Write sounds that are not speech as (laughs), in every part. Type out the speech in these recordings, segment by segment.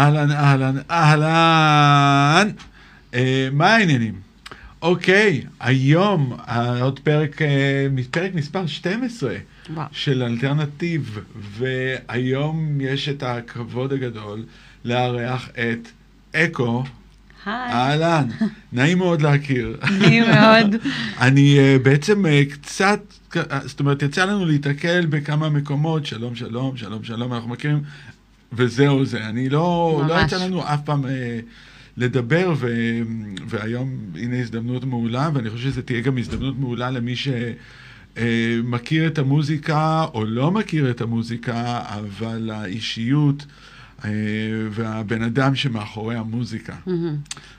אהלן, אהלן, אהלן. אה, מה העניינים? אוקיי, היום אה, עוד פרק, אה, פרק מספר 12 וואו. של אלטרנטיב, והיום יש את הכבוד הגדול לארח את אקו. היי, אהלן, (laughs) נעים מאוד להכיר. נעים מאוד. (laughs) אני אה, בעצם אה, קצת, זאת אומרת, יצא לנו להתקל בכמה מקומות, שלום, שלום, שלום, שלום, אנחנו מכירים, וזהו זה. אני לא, לא ממש. יצא לנו אף פעם אה, לדבר, ו, והיום הנה הזדמנות מעולה, ואני חושב שזו תהיה גם הזדמנות מעולה למי שמכיר את המוזיקה או לא מכיר את המוזיקה, אבל האישיות אה, והבן אדם שמאחורי המוזיקה. מהמם.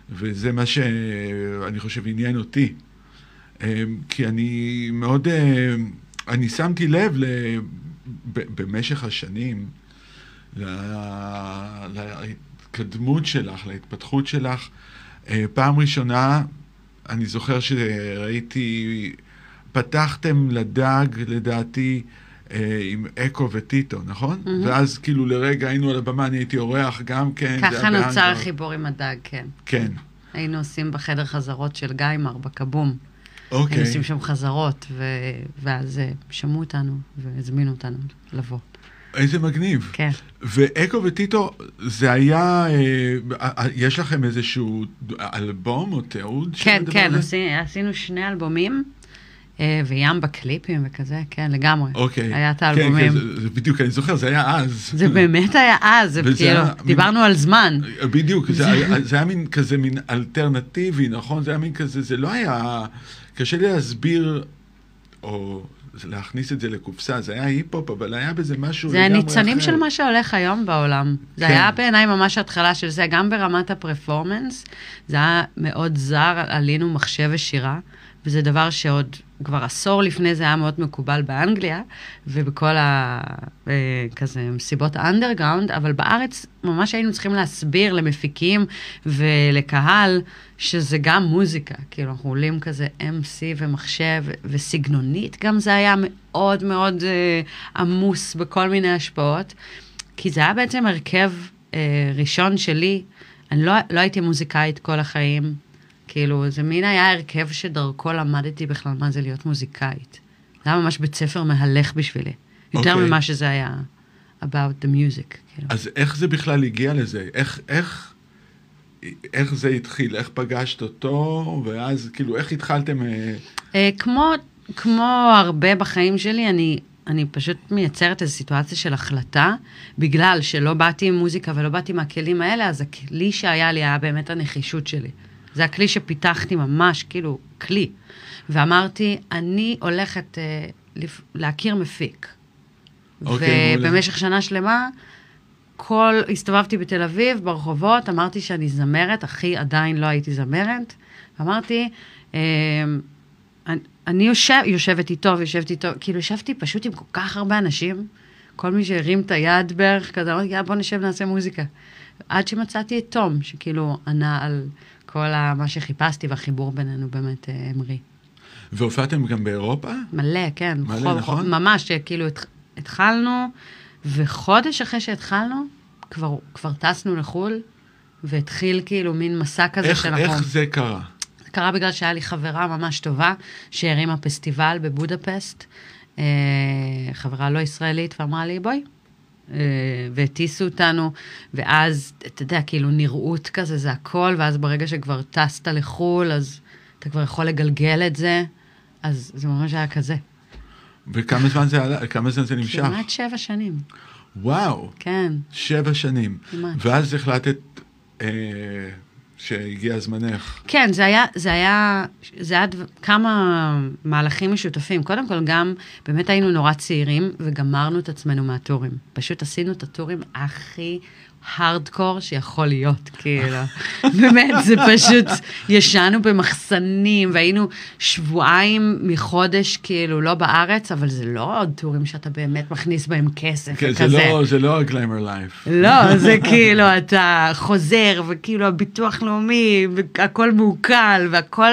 וזה מה שאני חושב עניין אותי. אה, כי אני מאוד, אה, אני שמתי לב ל- ב- במשך השנים להתקדמות שלך, להתפתחות שלך. אה, פעם ראשונה, אני זוכר שראיתי, פתחתם לדג, לדעתי, אה, עם אקו וטיטו, נכון? מהמם. ואז כאילו לרגע היינו על הבמה, אני הייתי אורח גם כן. ככה נוצר. החיבור עם הדג, כן. כן, היינו עושים בחדר חזרות של גיימר, בקבום. אוקיי. היינו עושים שם חזרות, ו... ואז אה, שמעו אותנו והזמינו אותנו לבוא. איזה מגניב. כן. ואקו וטיטו, זה היה, אה, אה, יש לכם איזשהו אלבום או תיעוד של כן, הדבר כן, הזה? עשי, עשינו שני אלבומים, אה, וים בקליפים וכזה, כן, לגמרי. אוקיי. היה את כן, האלבומים. כן, זה, זה בדיוק, אני זוכר, זה היה אז. זה באמת היה אז, זה כאילו, היה מין- דיברנו על זמן. בדיוק, זה היה, זה היה מין כזה מין אלטרנטיבי, נכון? זה היה מין כזה, זה לא היה, קשה לי להסביר, או להכניס את זה לקופסה, זה היה היפ-הופ, אבל היה בזה משהו זה לגמרי הניצנים אחר. של מה שהולך היום בעולם. זה כן. היה בעיניי ממש התחלה של זה, גם ברמת הפרפורמנס, זה היה מאוד זר, עלינו מחשב ושירה, וזה דבר שעוד כבר עשור לפני זה היה מאוד מקובל באנגליה, ובכל ה... אה, כזה מסיבות האנדרגראונד, אבל בארץ ממש היינו צריכים להסביר למפיקים ולקהל שזה גם מוזיקה. כאילו, אנחנו עולים כזה MC ומחשב, וסגנונית גם זה היה מאוד מאוד אה, עמוס בכל מיני השפעות, כי זה היה בעצם הרכב אה, ראשון שלי. אני לא, לא הייתי מוזיקאית כל החיים, כאילו, זה מין היה הרכב שדרכו למדתי בכלל מה זה להיות מוזיקאית. זה היה ממש בית ספר מהלך בשבילי. יותר אוקיי. ממה שזה היה about the music. כאילו. אז איך זה בכלל הגיע לזה? איך, איך, איך זה התחיל? איך פגשת אותו? ואז, כאילו, איך התחלתם... אה, אה, כמו, כמו הרבה בחיים שלי, אני, אני פשוט מייצרת איזו סיטואציה של החלטה, בגלל שלא באתי עם מוזיקה ולא באתי מהכלים האלה, אז הכלי שהיה לי היה באמת הנחישות שלי. זה הכלי שפיתחתי ממש, כאילו, כלי. ואמרתי, אני הולכת אה, לפ... להכיר מפיק. אוקיי. ובמשך שנה שלמה, כל, הסתובבתי בתל אביב, ברחובות, אמרתי שאני זמרת, אחי עדיין לא הייתי זמרת. אמרתי, אה, אני, אני יושב, יושבת איתו ויושבת איתו, כאילו ישבתי פשוט עם כל כך הרבה אנשים, כל מי שהרים את היד בערך, כזה, אמרתי, יאללה, בוא נשב נעשה מוזיקה. עד שמצאתי את תום, שכאילו ענה על כל ה, מה שחיפשתי, והחיבור בינינו באמת אה, המריא. והופעתם גם באירופה? מלא, כן. מלא, חוב- נכון? חוב- ממש, כאילו התח- התחלנו, וחודש אחרי שהתחלנו, כבר, כבר טסנו לחו"ל, והתחיל כאילו מין מסע כזה איך, שאנחנו... איך זה קרה? זה קרה בגלל שהיה לי חברה ממש טובה, שהרימה פסטיבל בבודפסט, אה, חברה לא ישראלית, ואמרה לי, בואי. אה, והטיסו אותנו, ואז, אתה יודע, כאילו נראות כזה, זה הכל, ואז ברגע שכבר טסת לחו"ל, אז אתה כבר יכול לגלגל את זה, אז זה ממש היה כזה. וכמה זמן זה עלה? כמה זמן זה נמשך? כמעט שבע שנים, וואו, כן. שבע שנים. כמעט. ואז החלטת אה, שהגיע זמנך. כן, זה היה, זה היה, זה היה דבר- כמה מהלכים משותפים. קודם כל, גם באמת היינו נורא צעירים וגמרנו את עצמנו מהטורים. פשוט עשינו את הטורים הכי הארדקור שיכול להיות, כאילו. באמת, זה פשוט, ישנו במחסנים, והיינו שבועיים מחודש, כאילו, לא בארץ, אבל זה לא עוד טורים שאתה באמת מכניס בהם כסף כן, וכזה. זה לא, זה לא הגליימר לייף. לא, זה כאילו, אתה חוזר, וכאילו הביטוח לאומי, והכל מעוקל, והכל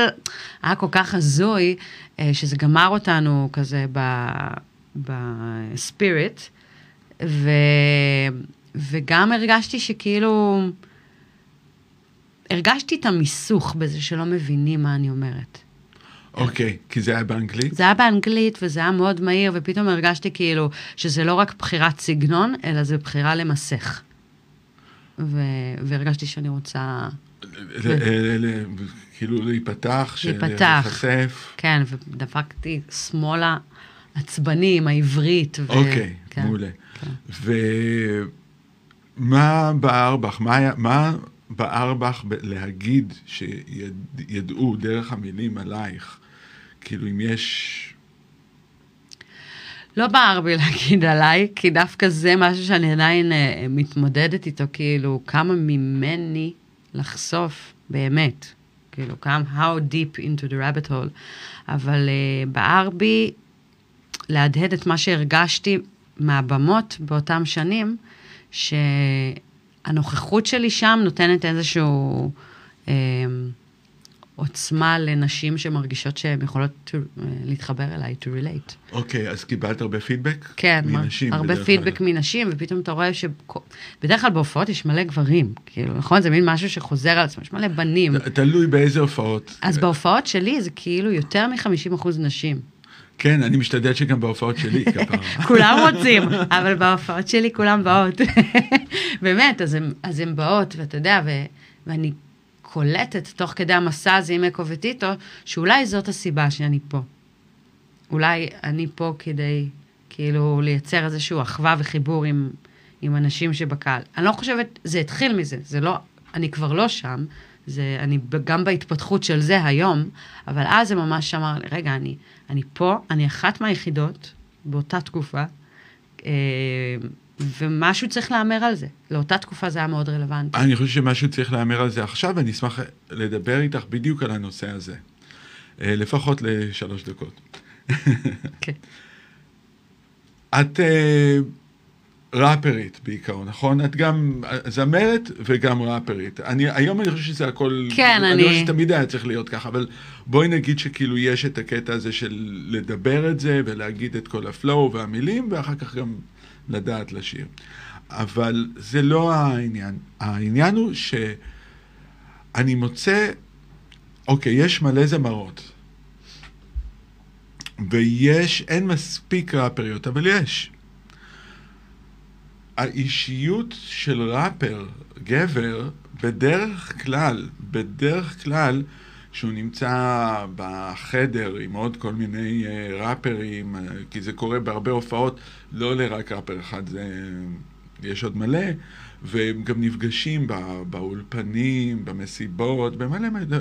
היה כל כך הזוי, אה, שזה גמר אותנו כזה בספיריט, ו... וגם הרגשתי שכאילו, הרגשתי את המיסוך בזה שלא מבינים מה אני אומרת. אוקיי, כי זה היה באנגלית? זה היה באנגלית, וזה היה מאוד מהיר, ופתאום הרגשתי כאילו שזה לא רק בחירת סגנון, אלא זה בחירה למסך. ו... והרגשתי שאני רוצה... כאילו להיפתח. להיחשף. כן, ודפקתי שמאלה עצבני עם העברית. אוקיי, כן. מעולה. ומה בער בך, מה מה בער בך להגיד שידעו דרך המילים עלייך? כאילו, אם יש... לא בער בי להגיד עליי, כי דווקא זה משהו שאני עדיין אה, מתמודדת איתו, כאילו, כמה ממני לחשוף באמת. כאילו, כמה, how deep into the rabbit hole. אבל uh, בער בי להדהד את מה שהרגשתי מהבמות באותם שנים, שהנוכחות שלי שם נותנת איזשהו אה, עוצמה לנשים שמרגישות שהן יכולות to, אה, להתחבר אליי, to relate. אוקיי, אז קיבלת הרבה פידבק? כן, מנשים. הרבה פידבק כלל. מנשים, ופתאום אתה רואה ש... בדרך כלל בהופעות יש מלא גברים, כאילו, נכון? זה מין משהו שחוזר על עצמו, יש מלא בנים. תלוי באיזה הופעות. אז בהופעות שלי זה כאילו יותר מ-50% נשים. כן, אני משתדל שגם בהופעות שלי, כפרה. (laughs) כולם רוצים, אבל בהופעות שלי כולם באות. (laughs) באמת, אז הן, באות, ואתה יודע, ו, ואני קולטת תוך כדי המסע הזה עם אקו וטיטו, שאולי זאת הסיבה שאני פה. אולי אני פה כדי כאילו לייצר איזושהי אחווה וחיבור עם, עם אנשים שבקהל. אני לא חושבת, זה התחיל מזה, זה לא, אני כבר לא שם, זה, אני גם בהתפתחות של זה היום, אבל אז זה ממש אמר לי, רגע, אני, אני פה, אני אחת מהיחידות באותה תקופה, אה, ומשהו צריך להמר על זה. לאותה תקופה זה היה מאוד רלוונטי. אני חושב שמשהו צריך להמר על זה עכשיו, ואני אשמח לדבר איתך בדיוק על הנושא הזה. אה, לפחות לשלוש דקות. כן. (laughs) את אה, ראפרית בעיקרון, נכון? את גם זמרת וגם ראפרית. אני, היום אני חושב שזה הכל... כן, אני... אני- חושב שתמיד היה צריך להיות ככה, אבל בואי נגיד שכאילו יש את הקטע הזה של לדבר את זה ולהגיד את כל הפלואו והמילים, ואחר כך גם לדעת לשיר. אבל זה לא העניין. העניין הוא שאני מוצא, אוקיי, יש מלא זמרות. ויש, אין מספיק ראפריות, אבל יש. האישיות של ראפר, גבר, בדרך כלל, בדרך כלל, שהוא נמצא בחדר עם עוד כל מיני uh, ראפרים, uh, כי זה קורה בהרבה הופעות, לא לרק ראפר אחד, זה, יש עוד מלא, והם גם נפגשים בא, באולפנים, במסיבות, במלא מלא,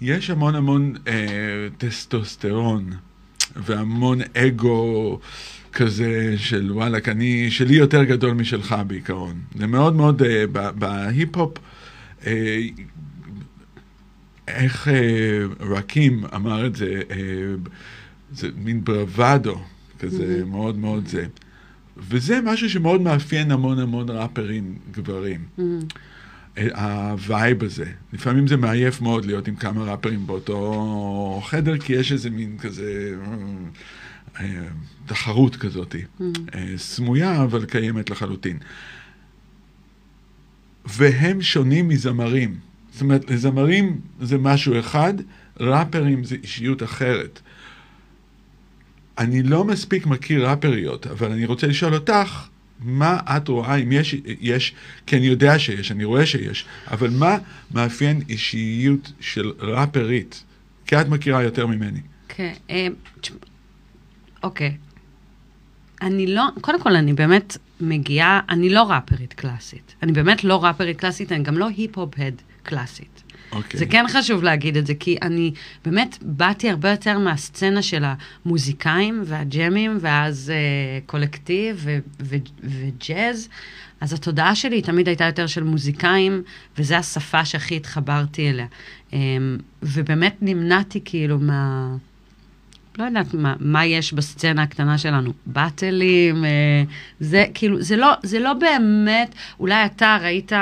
יש המון המון uh, טסטוסטרון. והמון אגו כזה של וואלכ, אני, שלי יותר גדול משלך בעיקרון. זה מאוד מאוד, אה, ב- בהיפ-הופ, אה, איך אה, רקים אמר את זה, אה, זה מין ברוואדו כזה, Mhm. מאוד מאוד זה. וזה משהו שמאוד מאפיין המון המון ראפרים גברים. Mm. ה vibe הזה. לפעמים זה מעייף מאוד להיות עם כמה ראפרים באותו חדר, כי יש איזה מין כזה תחרות כזאת, מממ. אה, סמויה אבל קיימת לחלוטין. והם שונים מזמרים. זאת אומרת, לזמרים זה משהו אחד, ראפרים זה אישיות אחרת. אני לא מספיק מכיר ראפריות, אבל אני רוצה לשאול אותך, מה את רואה, אם יש, יש, כי אני יודע שיש, אני רואה שיש, אבל מה מאפיין אישיות של ראפרית? כי את מכירה יותר ממני. כן, אה, תשמע, אוקיי. אני לא, קודם כל, אני באמת מגיעה, אני לא ראפרית קלאסית. אני באמת לא ראפרית קלאסית, אני גם לא היפ-הופ-הד קלאסית. אוקיי. זה כן חשוב להגיד את זה, כי אני באמת באתי הרבה יותר מהסצנה של המוזיקאים והג'מים, ואז אה, קולקטיב ו- ו- וג'אז. אז התודעה שלי תמיד הייתה יותר של מוזיקאים, וזו השפה שהכי התחברתי אליה. אה, ובאמת נמנעתי כאילו מה... לא יודעת מה, מה יש בסצנה הקטנה שלנו, באטלים, אה, זה כאילו, זה לא, זה לא באמת, אולי אתה ראית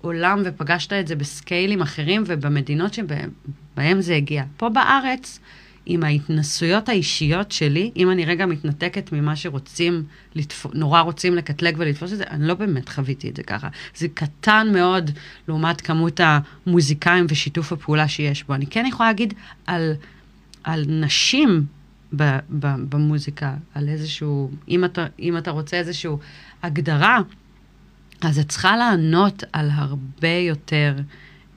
עולם ופגשת את זה בסקיילים אחרים ובמדינות שבהם זה הגיע. פה בארץ, עם ההתנסויות האישיות שלי, אם אני רגע מתנתקת ממה שרוצים, לתפ... נורא רוצים לקטלג ולתפוס את זה, אני לא באמת חוויתי את זה ככה. זה קטן מאוד לעומת כמות המוזיקאים ושיתוף הפעולה שיש בו. אני כן יכולה להגיד על, על נשים ב, ב, במוזיקה, על איזשהו, אם אתה, אם אתה רוצה איזושהי הגדרה, אז את צריכה לענות על הרבה יותר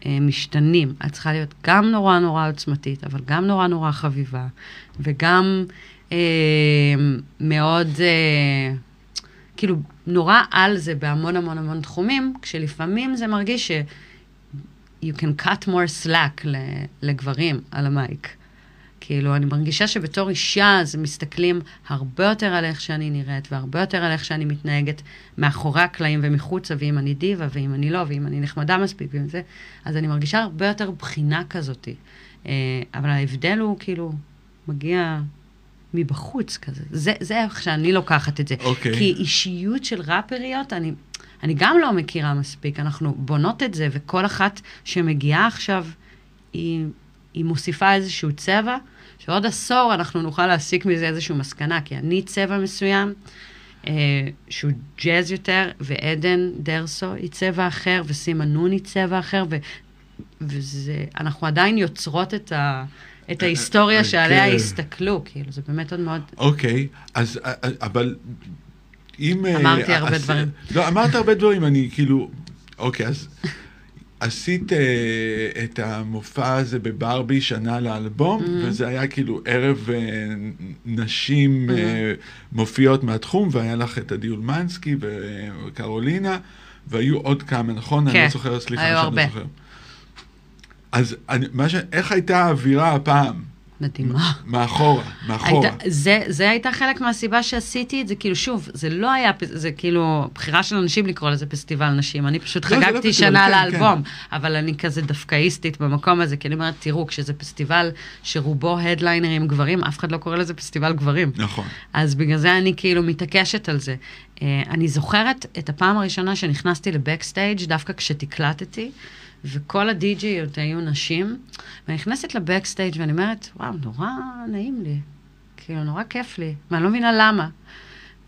אה, משתנים. את צריכה להיות גם נורא נורא עוצמתית, אבל גם נורא נורא חביבה, וגם אה, מאוד, אה, כאילו, נורא על זה בהמון המון המון תחומים, כשלפעמים זה מרגיש ש... you can cut more slack לגברים על המייק. כאילו, אני מרגישה שבתור אישה, אז מסתכלים הרבה יותר על איך שאני נראית, והרבה יותר על איך שאני מתנהגת מאחורי הקלעים ומחוצה, ואם אני דיבה, ואם אני לא, ואם אני נחמדה מספיק, ואם זה, אז אני מרגישה הרבה יותר בחינה כזאת. אה, אבל ההבדל הוא כאילו, מגיע מבחוץ כזה. זה, זה איך שאני לוקחת את זה. אוקיי. כי אישיות של ראפריות, אני, אני גם לא מכירה מספיק. אנחנו בונות את זה, וכל אחת שמגיעה עכשיו, היא, היא מוסיפה איזשהו צבע, שעוד עשור אנחנו נוכל להסיק מזה איזושהי מסקנה, כי אני צבע מסוים, אה, שהוא ג'אז יותר, ועדן דרסו היא צבע אחר, וסימה נון היא צבע אחר, ו, וזה, אנחנו עדיין יוצרות את, ה, את ההיסטוריה אה, שעליה כן. הסתכלו, כאילו, זה באמת עוד מאוד... אוקיי, אז, אה, אה, אבל אם... אה, אמרתי הרבה דברים. לא, אמרת הרבה דברים, אני כאילו... אוקיי, אז עשית אה, את המופע הזה בברבי שנה לאלבום, Mm-hmm. וזה היה כאילו ערב אה, נשים Mm-hmm. אה, מופיעות מהתחום, והיה לך את עדי אולמנסקי וקרולינה, והיו עוד כמה, נכון? אני כן, לא זוכר, סליחה היו הרבה. לא זוכר. אז אני, מה ש... איך הייתה האווירה הפעם? מדהימה. מאחורה, מאחורה. היית, זה, זה הייתה חלק מהסיבה שעשיתי את זה, כאילו, שוב, זה לא היה, זה כאילו, בחירה של אנשים לקרוא לזה פסטיבל נשים. אני פשוט לא, לא חגגתי פסטיבל, שנה כן, לאלבום, אבל אני כזה דווקאיסטית במקום הזה, כי אני אומרת, תראו, כשזה פסטיבל שרובו הדליינרים גברים, אף אחד לא קורא לזה פסטיבל גברים. נכון. אז בגלל זה אני כאילו מתעקשת על זה. אה, אני זוכרת את הפעם הראשונה שנכנסתי לבקסטייג' דווקא כשתקלטתי, וכל הדי-ג'יות היו נשים, ואני נכנסת לבקסטייג' ואני אומרת, וואו, נורא נעים לי. כאילו, נורא כיף לי, ואני לא מבינה למה.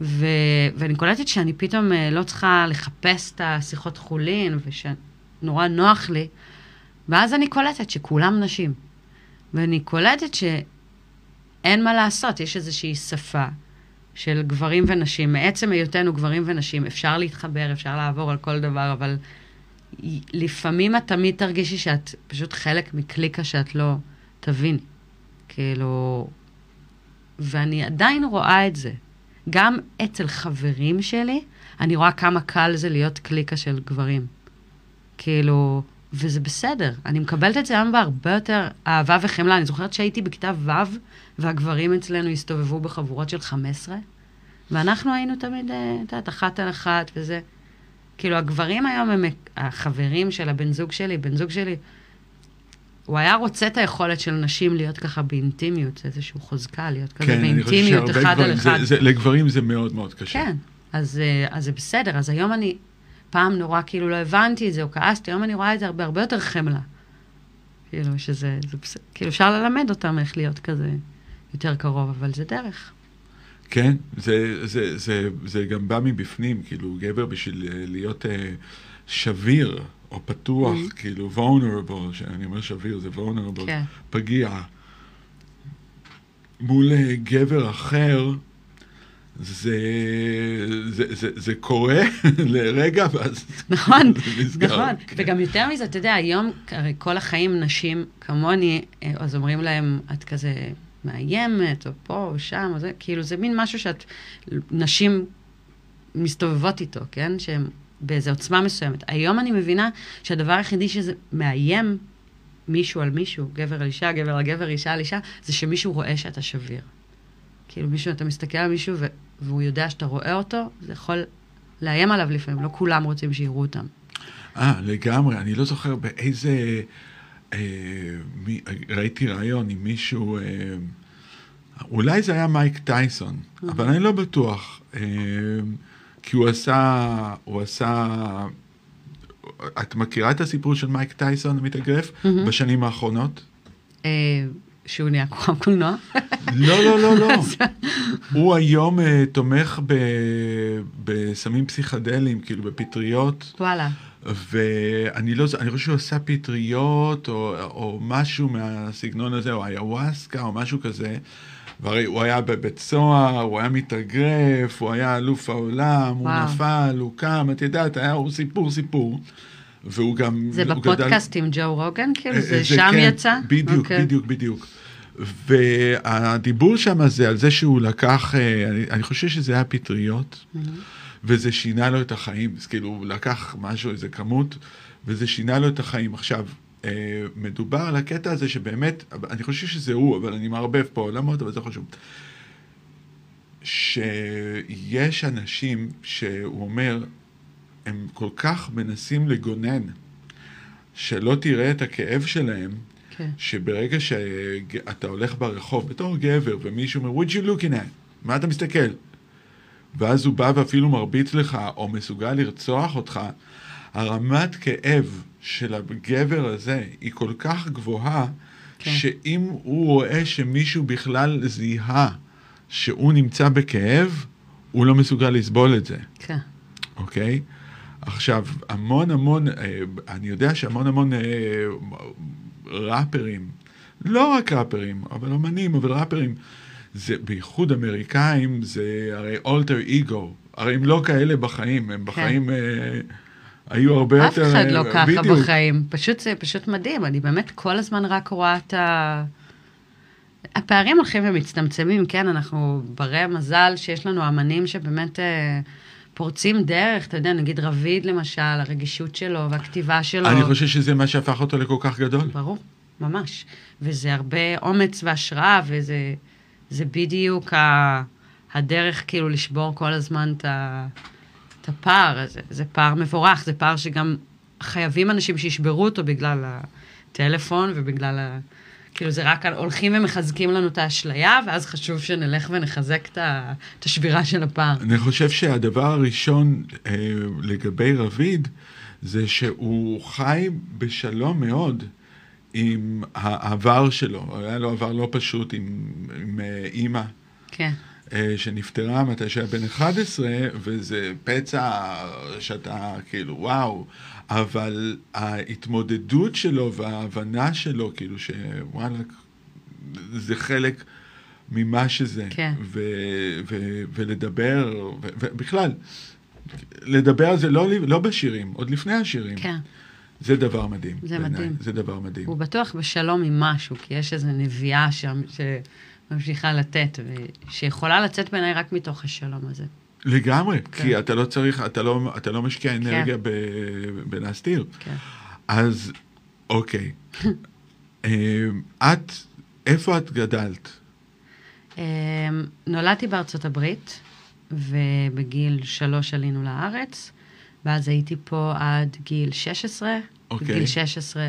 ו... ואני קולטת שאני פתאום אה, לא צריכה לחפש את השיחות חולין, ושנורא נוח לי, ואז אני קולטת שכולם נשים. ואני קולטת שאין מה לעשות, יש איזושהי שפה של גברים ונשים. מעצם היותנו גברים ונשים, אפשר להתחבר, אפשר לעבור על כל דבר, אבל לפעמים את תמיד תרגישי שאת פשוט חלק מקליקה שאת לא תביני. כאילו... ואני עדיין רואה את זה. גם אצל חברים שלי, אני רואה כמה קל זה להיות קליקה של גברים. כאילו, וזה בסדר. אני מקבלת את זה היום בהרבה יותר אהבה וחמלה. אני זוכרת שהייתי בכיתה ו', והגברים אצלנו הסתובבו בחבורות של 15, ואנחנו היינו תמיד, אה, את יודעת, אחת על אחת וזה. כאילו, הגברים היום הם החברים של הבן זוג שלי, בן זוג שלי, הוא היה רוצה את היכולת של נשים להיות ככה באינטימיות, איזושהי חוזקה, להיות כזה כן, באינטימיות אחד גברים, על אחד. זה, זה, לגברים זה מאוד מאוד קשה. כן, אז, אה, אז זה בסדר. אז היום אני, פעם נורא כאילו לא הבנתי את זה, או כעסתי, היום אני רואה את זה הרבה, הרבה יותר חמלה. כאילו, שזה, זה כאילו, אפשר ללמד אותם איך להיות כזה יותר קרוב, אבל זה דרך. כן, זה, זה, זה, זה גם בא מבפנים, כאילו, גבר בשביל אה, להיות אה, שביר או פתוח, Mm-hmm. כאילו, vulnerable, שאני אומר שביר, זה vulnerable, כן. פגיע, מול אה, גבר אחר, זה, זה, זה, זה קורה (laughs) לרגע, ואז (laughs) נכון, (laughs) זה נסגר. נכון. כן. וגם יותר מזה, אתה יודע, היום, הרי כל החיים נשים כמוני, אז אומרים להם, את כזה מאיימת, או פה, או שם, או זה, כאילו, זה מין משהו שאת, נשים מסתובבות איתו, כן? שהן באיזו עוצמה מסוימת. היום אני מבינה שהדבר היחידי שזה מאיים מישהו על מישהו, גבר על אישה, גבר על גבר, אישה על אישה, זה שמישהו רואה שאתה שביר. כאילו מישהו, אתה מסתכל על מישהו ו- והוא יודע שאתה רואה אותו, זה יכול לאיים עליו לפעמים, לא כולם רוצים שיראו אותם. אה, לגמרי. אני לא זוכר באיזה... אה, מי, ראיתי ראיון עם מישהו, אה, אולי זה היה מייק טייסון. אבל אני לא בטוח. אה, כי הוא עשה, הוא עשה... את מכירה את הסיפור של מייק טייסון המתאגרף. בשנים האחרונות? שהוא נהיה כוכב קולנוע. לא, לא, לא, לא. (laughs) הוא היום אה, תומך בסמים פסיכדליים, כאילו בפטריות. וואלה. ואני לא, אני חושב שהוא עשה פטריות או, או משהו מהסגנון הזה, או איוואסקה או משהו כזה. והרי הוא היה בבית סוהר, הוא היה מתאגרף, הוא היה אלוף העולם, הוא וואו. נפל, הוא קם, את יודעת, היה הוא סיפור סיפור. והוא גם... זה הוא גדל- בפודקאסט עם ג'ו רוגן, כאילו? אה, זה אה, שם כן, יצא? בדיוק, אוקיי. בדיוק, בדיוק. והדיבור שם זה על זה שהוא לקח, אה, אני, אני חושב שזה היה פטריות, מהמם. וזה שינה לו את החיים. אז כאילו, הוא לקח משהו, איזה כמות, וזה שינה לו את החיים. עכשיו, אה, מדובר על הקטע הזה שבאמת, אני חושב שזה הוא, אבל אני מערבב פה עולמות, אבל זה חשוב. שיש אנשים שהוא אומר, הם כל כך מנסים לגונן, שלא תראה את הכאב שלהם, כן. שברגע שאתה הולך ברחוב בתור גבר ומישהו אומר, what you looking at? מה אתה מסתכל? ואז הוא בא ואפילו מרביץ לך או מסוגל לרצוח אותך, הרמת כאב של הגבר הזה היא כל כך גבוהה, כן. שאם הוא רואה שמישהו בכלל זיהה שהוא נמצא בכאב, הוא לא מסוגל לסבול את זה. כן. אוקיי? עכשיו, המון המון, אה, אני יודע שהמון המון אה, ראפרים, לא רק ראפרים, אבל אומנים, אבל ראפרים, זה בייחוד אמריקאים, זה הרי אולטר אגו, הרי הם לא כאלה בחיים, הם בחיים אה, היו הרבה אף יותר... אחד אה, לא ככה בדיוק. בחיים. פשוט זה פשוט מדהים, אני באמת כל הזמן רק רואה את ה... הפערים הולכים ומצטמצמים, כן, אנחנו ברי מזל שיש לנו אמנים שבאמת אה, פורצים דרך, אתה יודע, נגיד רביד למשל, הרגישות שלו והכתיבה שלו. אני חושב שזה מה שהפך אותו לכל כך גדול. ברור, ממש. וזה הרבה אומץ והשראה, וזה זה בדיוק ה, הדרך כאילו לשבור כל הזמן את, את הפער הזה. זה פער מבורך, זה פער שגם חייבים אנשים שישברו אותו בגלל הטלפון ובגלל ה... כאילו זה רק הולכים ומחזקים לנו את האשליה, ואז חשוב שנלך ונחזק את, את השבירה של הפער. אני חושב שהדבר הראשון אה, לגבי רביד, זה שהוא חי בשלום מאוד עם העבר שלו. היה לו עבר לא פשוט עם, עם אה, אימא. כן, אה, שנפטרה מתי שהיה בן 11, וזה פצע שאתה כאילו, וואו, אבל ההתמודדות שלו וההבנה שלו, כאילו שוואלה, זה חלק ממה שזה. כן. ו- ו- ולדבר, ובכלל, לדבר על זה לא, לא בשירים, עוד לפני השירים. כן. זה דבר מדהים. זה בעיניי. מדהים. זה דבר מדהים. הוא בטוח בשלום עם משהו, כי יש איזו נביאה שם שממשיכה לתת, שיכולה לצאת בעיניי רק מתוך השלום הזה. לגמרי, כן. כי אתה לא צריך, אתה לא, אתה לא משקיע אנרגיה ב, בלהסתיר. כן. אז אוקיי. (laughs) אה, את, איפה את גדלת? אמ, נולדתי בארצות הברית, ובגיל שלוש עלינו לארץ, ואז הייתי פה עד גיל 16. אוקיי. בגיל 16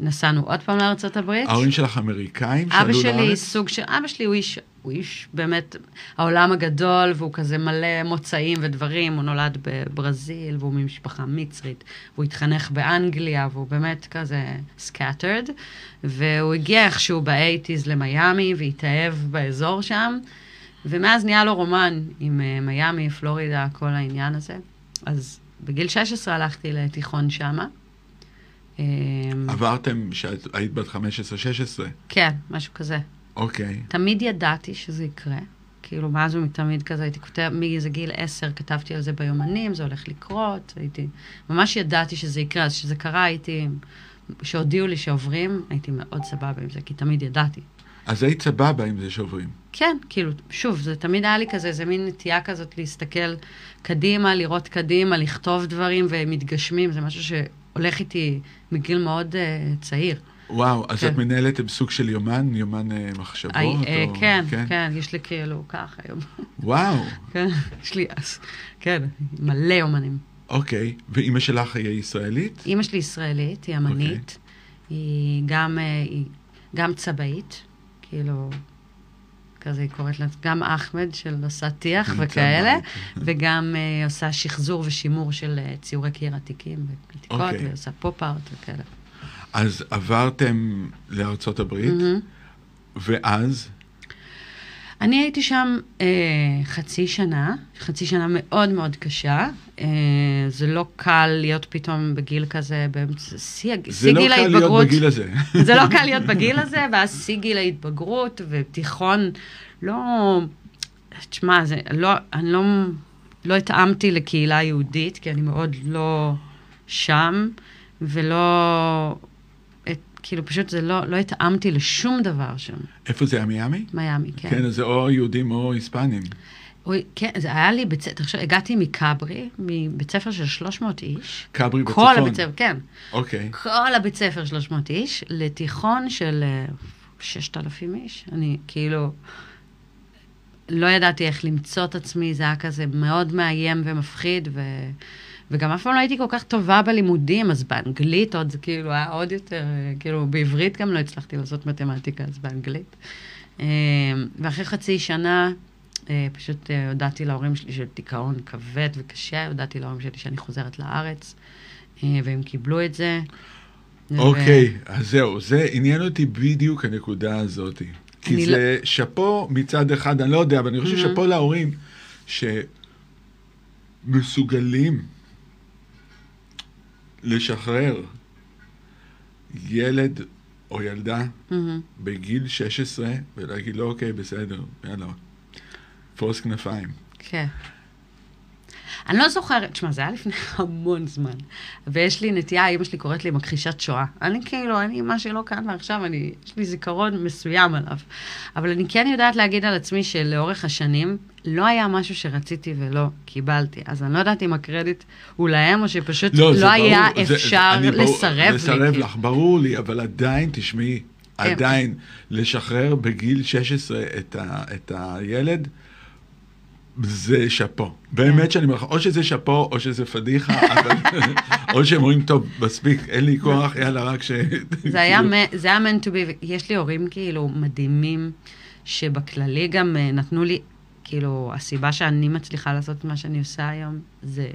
נסענו עוד פעם לארצות הברית. ההורים שלך אמריקאים אבא שלי? סוג של, אבא שלי הוא איש, הוא איש באמת, העולם הגדול, והוא כזה מלא מוצאים ודברים, הוא נולד בברזיל, והוא ממשפחה מצרית, והוא התחנך באנגליה, והוא באמת כזה scattered, והוא הגיע איכשהו באייטיז למיאמי, והתאהב באזור שם, ומאז נהיה לו רומן עם uh, מיאמי, פלורידה, כל העניין הזה. אז בגיל 16 הלכתי לתיכון שמה. אמ, עברתם היית בת 15-16? כן, משהו כזה. אוקיי. תמיד ידעתי שזה יקרה. כאילו, מאז ומתמיד כזה הייתי כותב, מאיזה גיל עשר כתבתי על זה ביומנים, זה הולך לקרות, הייתי, ממש ידעתי שזה יקרה, אז כשזה קרה הייתי, כשהודיעו לי שעוברים, הייתי מאוד סבבה עם זה, כי תמיד ידעתי. אז היית סבבה עם זה שעוברים. כן, כאילו, שוב, זה תמיד היה לי כזה, איזה מין נטייה כזאת להסתכל קדימה, לראות קדימה, לכתוב דברים והם מתגשמים, זה משהו שהולך איתי מגיל מאוד uh, צעיר. וואו, אז כן. את מנהלת סוג של יומן, יומן אה, מחשבות? אה, אה, או- כן, כן, יש לי כאילו ככה היום. וואו, (laughs) כן, יש לי, אז- כן, מלא אומנים. אוקיי. ואימא שלך היא ישראלית? אימא שלי ישראלית, היא אמנית. היא גם, אה, היא גם צבאית, כאילו, כזה היא קוראת לה, גם אחמד של עושה טיח כן, וכאלה, צבאית. וגם אה, עושה שחזור ושימור של אה, ציורי קיר עתיקים ועתיקות, אוקיי. ועושה פופ-ארט וכאלה. אז עברתם לארצות הברית, מהמם. ואז? אני הייתי שם אה, חצי שנה, חצי שנה מאוד מאוד קשה. אה, זה לא קל להיות פתאום בגיל כזה, באמצע, שיא הג- זה שיא לא גיל קל להיות ההתבגרות. בגיל הזה. (laughs) זה לא קל להיות בגיל הזה, ואז שיא גיל ההתבגרות ותיכון, לא... תשמע, זה לא... אני לא... לא התאמתי לקהילה יהודית, כי אני מאוד לא שם, ולא... כאילו, פשוט זה לא... לא התאמתי לשום דבר שם. איפה זה היה, מיאמי? מיאמי, כן. כן, אז זה או יהודים או היספנים. כן, זה היה לי בית ספר, עכשיו, הגעתי מכברי, מבית ספר של 300 איש. כברי כל בצפון. הבית ספר, כן. אוקיי. כל הבית ספר 300 איש, לתיכון של אה, 6,000 איש. אני כאילו, לא ידעתי איך למצוא את עצמי, זה היה כזה מאוד מאיים ומפחיד, ו... וגם אף פעם לא הייתי כל כך טובה בלימודים, אז באנגלית עוד זה כאילו היה עוד יותר, כאילו בעברית גם לא הצלחתי לעשות מתמטיקה, אז באנגלית. אה, ואחרי חצי שנה, אה, פשוט אה, הודעתי להורים שלי של דיכאון כבד וקשה, הודעתי להורים שלי שאני חוזרת לארץ, אה, והם קיבלו את זה. ו- אוקיי, אז זהו, זה עניין אותי בדיוק הנקודה הזאת. כי זה שאפו מצד אחד, אני לא יודע, אבל אני חושב Mhm. שאפו להורים שמסוגלים לשחרר ילד או ילדה מהמם. בגיל 16 ולהגיד לו, אוקיי, בסדר, יאללה, פרוס כנפיים. כן. אני לא זוכרת, תשמע, זה היה לפני (laughs) המון זמן. ויש לי נטייה, אימא שלי קוראת לי מכחישת שואה. אני כאילו, אני, מה שלא כאן ועכשיו, אני, יש לי זיכרון מסוים עליו. אבל אני כן יודעת להגיד על עצמי שלאורך השנים, לא היה משהו שרציתי ולא קיבלתי. אז אני לא יודעת אם הקרדיט הוא להם, או שפשוט לא, זה לא היה ברור, זה- אפשר אני ברור- לסרב לי. לסרב כאילו. לך, ברור לי, אבל עדיין, תשמעי, כן. עדיין, לשחרר בגיל 16 את, ה, את הילד, זה שאפו. באמת שאני אומר לך, או שזה שאפו, או שזה פדיחה, (laughs) אבל... או שהם אומרים, טוב, מספיק, אין לי כוח, יאללה, רק ש... (laughs) זה היה, meant to be, יש לי הורים כאילו מדהימים, שבכללי גם אה, נתנו לי, כאילו, הסיבה שאני מצליחה לעשות את מה שאני עושה היום, זה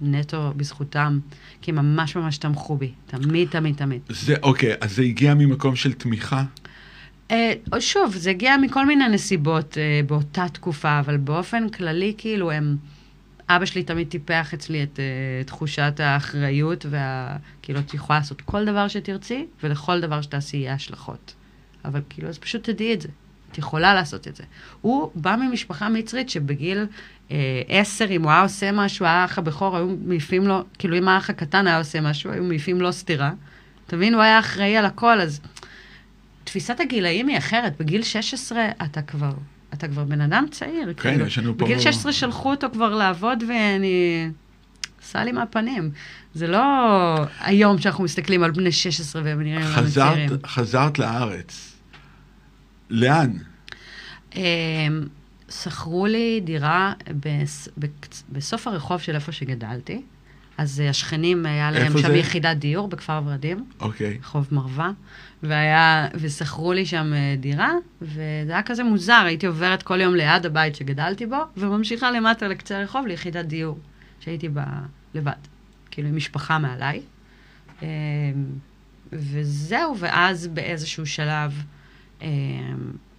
נטו בזכותם, כי הם ממש ממש תמכו בי, תמיד, תמיד, תמיד. זה, אוקיי, אז זה הגיע ממקום של תמיכה? אה, שוב, זה הגיע מכל מיני נסיבות אה, באותה תקופה, אבל באופן כללי, כאילו, הם... אבא שלי תמיד טיפח אצלי את אה, תחושת האחריות, וה... כאילו, את יכולה לעשות כל דבר שתרצי, ולכל דבר שתעשי יהיה השלכות. אבל כאילו, אז פשוט תדעי את זה. את יכולה לעשות את זה. הוא בא ממשפחה מצרית שבגיל עשר, אם הוא היה עושה משהו, האח הבכור, היו מעיפים לו, כאילו, אם האח הקטן היה עושה משהו, היו מעיפים לו סטירה. אתה מבין? הוא היה אחראי על הכל, אז תפיסת הגילאים היא אחרת. בגיל 16 אתה כבר, אתה כבר בן אדם צעיר. כן, כאילו. יש לנו פה- בגיל 16 שלחו אותו כבר לעבוד, ואני... עשה לי מהפנים. זה לא היום שאנחנו מסתכלים על בני 16 והם נראים לנו צעירים. חזרת, לארץ. לאן? אמ, שכרו לי דירה בסוף הרחוב של איפה שגדלתי. אז אה, השכנים, היה להם שם זה? יחידת דיור בכפר ורדים. אוקיי. רחוב מרווה, והיה, ושכרו לי שם אה, דירה, וזה היה כזה מוזר, הייתי עוברת כל יום ליד הבית שגדלתי בו, וממשיכה למטה לקצה הרחוב ליחידת דיור, שהייתי בה לבד, כאילו עם משפחה מעליי. אה, וזהו, ואז באיזשהו שלב אה,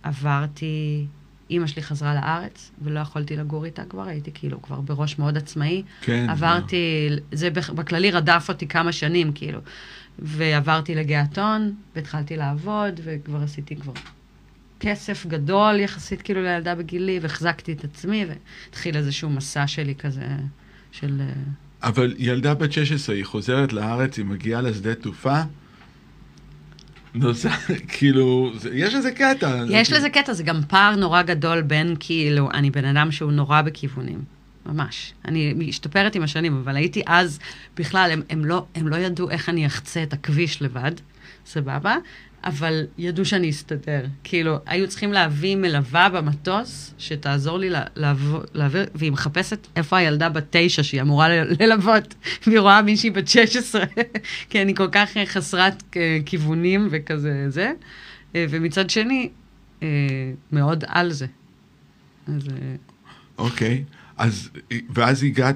עברתי, אימא שלי חזרה לארץ, ולא יכולתי לגור איתה כבר, הייתי כאילו כבר בראש מאוד עצמאי. כן. עברתי, זה בכ- בכללי רדף אותי כמה שנים, כאילו. ועברתי לגעתון, והתחלתי לעבוד, וכבר עשיתי כבר כסף גדול יחסית כאילו לילדה בגילי, והחזקתי את עצמי, והתחיל איזשהו מסע שלי כזה, של... אה, אבל ילדה בת 16, היא חוזרת לארץ, היא מגיעה לשדה תעופה, נוסע, כאילו, יש איזה קטע. יש לזה קטע, זה גם פער נורא גדול בין כאילו, אני בן אדם שהוא נורא בכיוונים. ממש. אני משתפרת עם השנים, אבל הייתי אז, בכלל, הם, הם, לא, הם לא ידעו איך אני אחצה את הכביש לבד. סבבה, אבל ידעו שאני אסתדר. כאילו, היו צריכים להביא מלווה במטוס שתעזור לי להעביר, והיא מחפשת איפה הילדה בת תשע שהיא אמורה ללוות, והיא רואה מישהי בת 16, (laughs) כי אני כל כך חסרת אה, כיוונים וכזה זה. אה, ומצד שני, אה, מאוד על זה. אז... אוקיי. Okay. אז, ואז הגעת,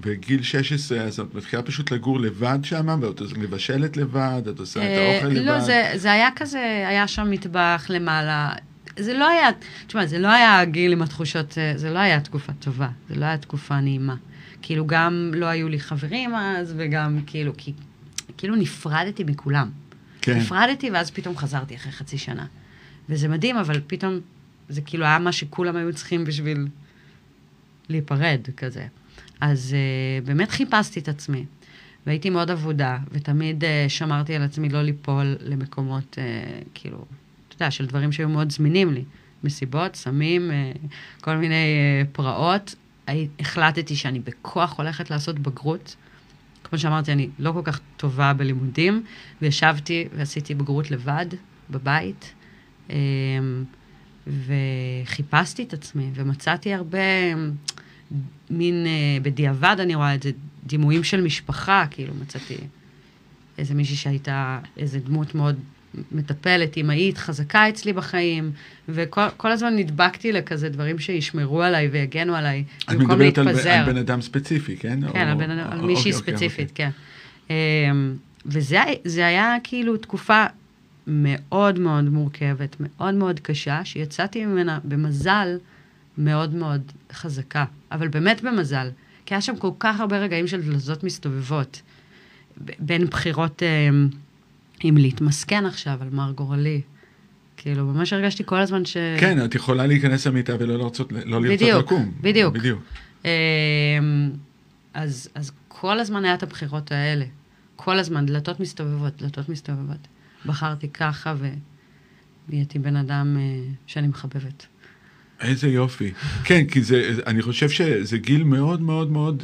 בגיל 16, אז את מתחילה פשוט לגור לבד שם, ואת מבשלת לבד, את עושה את אה, האוכל לבד? לא, זה, זה היה כזה, היה שם מטבח למעלה. זה לא היה, תשמע, זה לא היה גיל עם התחושות, אה, זה לא היה תקופה טובה, זה לא היה תקופה נעימה. כאילו, גם לא היו לי חברים אז, וגם כאילו, כי, כאילו נפרדתי מכולם. כן. נפרדתי, ואז פתאום חזרתי אחרי חצי שנה. וזה מדהים, אבל פתאום, זה כאילו היה מה שכולם היו צריכים בשביל להיפרד כזה. אז uh, באמת חיפשתי את עצמי, והייתי מאוד אבודה, ותמיד uh, שמרתי על עצמי לא ליפול למקומות, uh, כאילו, אתה יודע, של דברים שהיו מאוד זמינים לי. מסיבות, סמים, uh, כל מיני uh, פרעות. החלטתי שאני בכוח הולכת לעשות בגרות. כמו שאמרתי, אני לא כל כך טובה בלימודים, וישבתי ועשיתי בגרות לבד, בבית. וחיפשתי את עצמי, ומצאתי הרבה, מין, uh, בדיעבד אני רואה את זה, דימויים של משפחה, כאילו מצאתי איזה מישהי שהייתה, איזה דמות מאוד מטפלת, אמהית, חזקה אצלי בחיים, וכל הזמן נדבקתי לכזה דברים שישמרו עליי ויגנו עליי, במקום להתפזר. את מדברת על, על בן אדם ספציפי, כן? כן, או, על, בן, על מישהי אוקיי, ספציפית, אוקיי. כן. אמ, וזה היה כאילו תקופה מאוד מאוד מורכבת, מאוד מאוד קשה, שיצאתי ממנה במזל מאוד מאוד חזקה, אבל באמת במזל, כי היה שם כל כך הרבה רגעים של דלזות מסתובבות, בין בחירות אה, אם להתמסכן עכשיו על מר גורלי. כאילו, ממש הרגשתי כל הזמן ש... כן, את יכולה להיכנס למיטה ולא לרצות, לא לרצות בדיוק, לקום. בדיוק, בדיוק. אה, אז, אז כל הזמן היה את הבחירות האלה. כל הזמן, דלתות מסתובבות, דלתות מסתובבות. בחרתי ככה ונהייתי בן אדם אה, שאני מחבבת. איזה יופי. כן, כי זה, אני חושב שזה גיל מאוד מאוד מאוד,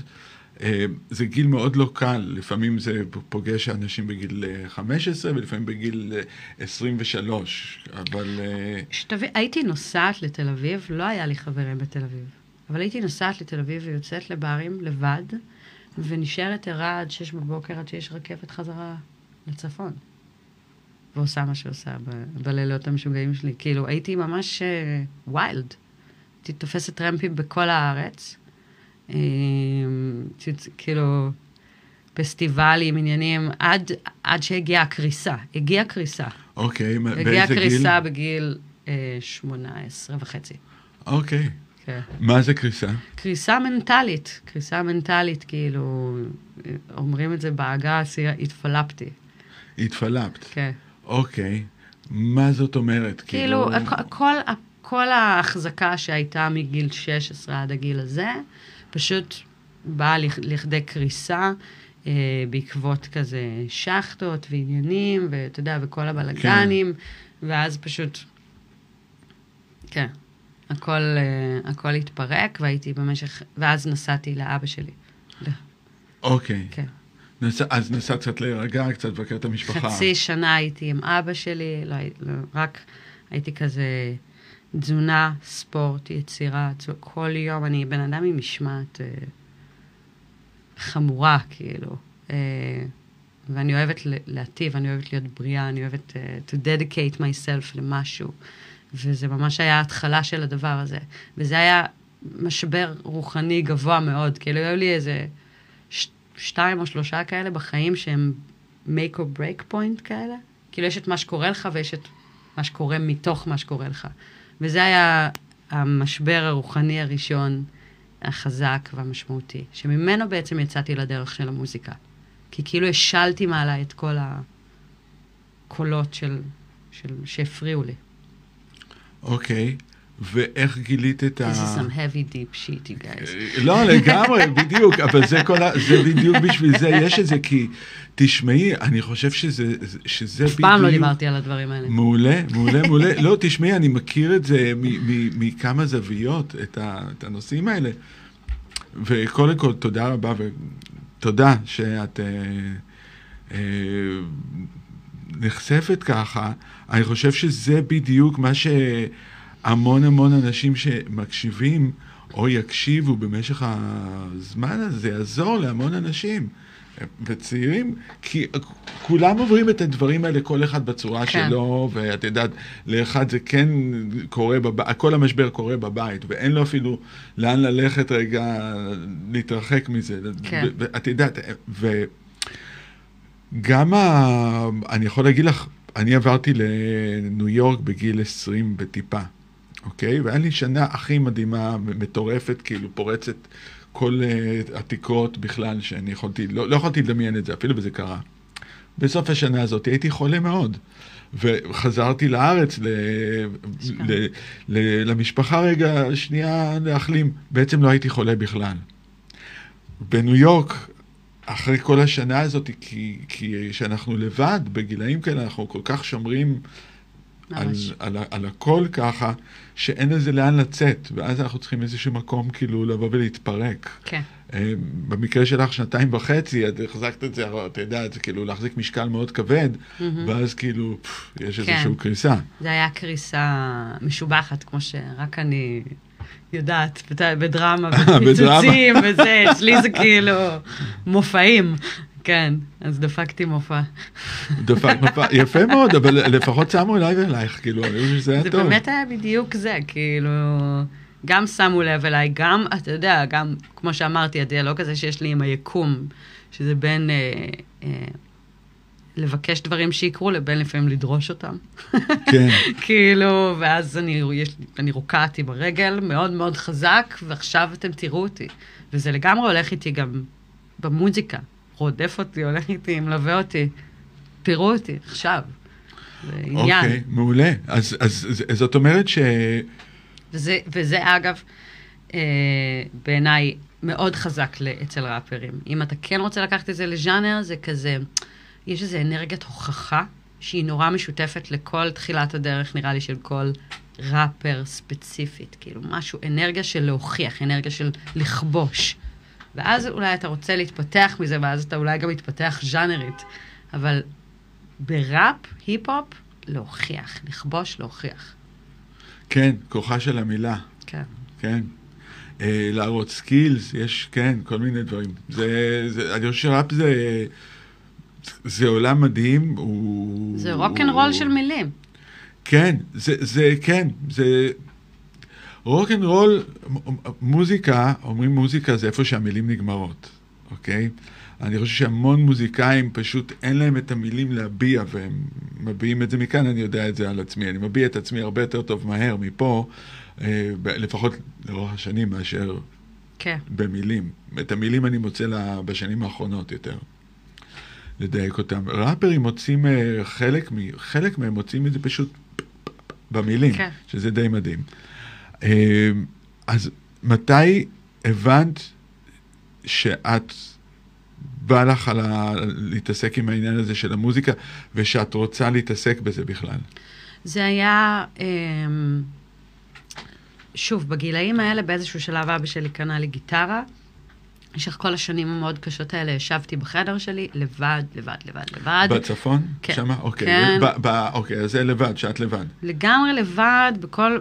אה, זה גיל מאוד לא קל. לפעמים זה פוגש אנשים בגיל 15 אה, ולפעמים בגיל 23, אבל... שתבין, הייתי נוסעת לתל אביב, לא היה לי חברים בתל אביב, אבל הייתי נוסעת לתל אביב ויוצאת לברים לבד, ונשארת ערה עד 6 בבוקר עד שיש רכבת חזרה לצפון. ועושה מה שעושה ב- בלילות המשוגעים שלי. כאילו, הייתי ממש ויילד. Uh, הייתי תופסת טרמפים בכל הארץ. Uh, כאילו, פסטיבלים, עניינים, עד, עד שהגיעה הקריסה. הגיעה קריסה. אוקיי, okay, באיזה גיל? הגיעה קריסה בגיל uh, 18 וחצי. אוקיי. Okay. כן. מה זה קריסה? קריסה מנטלית. קריסה מנטלית, כאילו, אומרים את זה בעגה, התפלפתי. התפלפת. כן. אוקיי, מה זאת אומרת? כאילו, כאילו... כל, כל ההחזקה שהייתה מגיל 16 עד הגיל הזה, פשוט באה לכדי קריסה. אה, בעקבות כזה שחטות ועניינים, ואתה יודע, וכל הבלגנים, כן. ואז פשוט, כן, הכל, אה, הכל התפרק, והייתי במשך, ואז נסעתי לאבא שלי. אוקיי. כן. נס... אז נסעת קצת להירגע, קצת לבקר את המשפחה. חצי שנה הייתי עם אבא שלי, לא, לא, רק הייתי כזה תזונה, ספורט, יצירה, כל יום אני בן אדם עם משמעת אה, חמורה, כאילו. אה, ואני אוהבת להטיב, אני אוהבת להיות בריאה, אני אוהבת uh, to dedicate myself למשהו. וזה ממש היה ההתחלה של הדבר הזה. וזה היה משבר רוחני גבוה מאוד, כאילו היו לי איזה שתיים או שלושה כאלה בחיים שהם make or break point כאלה. כאילו יש את מה שקורה לך ויש את מה שקורה מתוך מה שקורה לך. וזה היה המשבר הרוחני הראשון, החזק והמשמעותי, שממנו בעצם יצאתי לדרך של המוזיקה. כי כאילו השלתי מעלה את כל הקולות של, של, שהפריעו לי. אוקיי. Okay. ואיך גילית את ה... This is some heavy deep shit, you guys. לא, לגמרי, (laughs) בדיוק, אבל זה כל ה... זה בדיוק בשביל זה יש את זה, כי תשמעי, אני חושב שזה, שזה בדיוק... אף פעם לא דיברתי על הדברים האלה. מעולה, (laughs) מעולה, מעולה. לא, תשמעי, אני מכיר את זה מכמה זוויות, את, ה, את הנושאים האלה. וקודם כל, תודה רבה, ותודה שאת... אה, אה, נחשפת ככה, אני חושב שזה בדיוק מה שהמון המון אנשים שמקשיבים או יקשיבו במשך הזמן הזה, יעזור להמון אנשים. וצעירים, כי כולם עוברים את הדברים האלה, כל אחד בצורה כן. שלו, ואת יודעת, לאחד זה כן קורה, בב... כל המשבר קורה בבית, ואין לו אפילו לאן ללכת רגע, להתרחק מזה. כן. ואת יודעת, וגם ה... אני יכול להגיד לך, אני עברתי לניו יורק בגיל 20 וטיפה, אוקיי? והיה לי שנה הכי מדהימה, מטורפת, כאילו פורצת. כל uh, התקרות בכלל שאני יכולתי, לא, לא יכולתי לדמיין את זה אפילו, וזה קרה. בסוף השנה הזאת הייתי חולה מאוד. וחזרתי לארץ ל, ל, ל, למשפחה רגע, שנייה להחלים. בעצם לא הייתי חולה בכלל. בניו יורק, אחרי כל השנה הזאת, כי, כי שאנחנו לבד, בגילאים כאלה, אנחנו כל כך שומרים על, על, על הכל ככה, שאין לזה לאן לצאת, ואז אנחנו צריכים איזשהו מקום כאילו לבוא ולהתפרק. כן. אה, במקרה שלך שנתיים וחצי, את החזקת את זה, אתה יודע, זה כאילו להחזיק משקל מאוד כבד, mm-hmm. ואז כאילו, פף, יש כן. איזושהי קריסה. זה היה קריסה משובחת, כמו שרק אני יודעת, (laughs) בדרמה, בפיצוצים וזה, אצלי זה כאילו מופעים. כן, אז דפקתי מופע. דפקת מופע, יפה מאוד, אבל לפחות שמו אליי ואלייך, כאילו, אני חושב שזה היה טוב. זה באמת היה בדיוק זה, כאילו, גם שמו לב אליי, גם, אתה יודע, גם, כמו שאמרתי, הדיאלוג הזה שיש לי עם היקום, שזה בין אה, אה, לבקש דברים שיקרו לבין לפעמים לדרוש אותם. כן. (laughs) כאילו, ואז אני, יש, אני רוקעתי ברגל מאוד מאוד חזק, ועכשיו אתם תראו אותי. וזה לגמרי הולך איתי גם במוזיקה. רודף אותי, הולך איתי, מלווה אותי. תראו אותי, עכשיו. זה עניין. אוקיי, מעולה. אז, אז, אז זאת אומרת ש... וזה, וזה אגב, אה, בעיניי, מאוד חזק אצל ראפרים. אם אתה כן רוצה לקחת את זה לז'אנר, זה כזה, יש איזו אנרגיית הוכחה שהיא נורא משותפת לכל תחילת הדרך, נראה לי, של כל ראפר ספציפית. כאילו, משהו, אנרגיה של להוכיח, אנרגיה של לכבוש. ואז אולי אתה רוצה להתפתח מזה, ואז אתה אולי גם מתפתח ז'אנרית. אבל בראפ, היפ-הופ, להוכיח, לכבוש, להוכיח. כן, כוחה של המילה. כן. כן. אה, להראות skills, יש, כן, כל מיני דברים. זה, זה, אני חושב שראפ זה, זה עולם מדהים, הוא... זה רוקנרול של מילים. כן, זה, זה, כן, זה... רול, מוזיקה, אומרים מוזיקה זה איפה שהמילים נגמרות, אוקיי? אני חושב שהמון מוזיקאים פשוט אין להם את המילים להביע, והם מביעים את זה מכאן, אני יודע את זה על עצמי. אני מביע את עצמי הרבה יותר טוב מהר מפה, אה, לפחות לאורך השנים, מאשר כן. במילים. את המילים אני מוצא לה, בשנים האחרונות יותר. לדייק אותם. ראפרים מוצאים אה, חלק, חלק מהם מוצאים את זה פשוט במילים, כן. שזה די מדהים. אמ, אז מתי הבנת שאת בא לך על ה... להתעסק עם העניין הזה של המוזיקה, ושאת רוצה להתעסק בזה בכלל? זה היה, אמ, שוב, בגילאים האלה באיזשהו שלב אבא שלי קנה לי גיטרה. במשך כל השנים המאוד קשות האלה ישבתי בחדר שלי לבד, לבד, לבד, לבד. בצפון? כן. שמה? אוקיי. כן. ב- ב- אוקיי, אז זה לבד, שאת לבד. לגמרי לבד, בכל...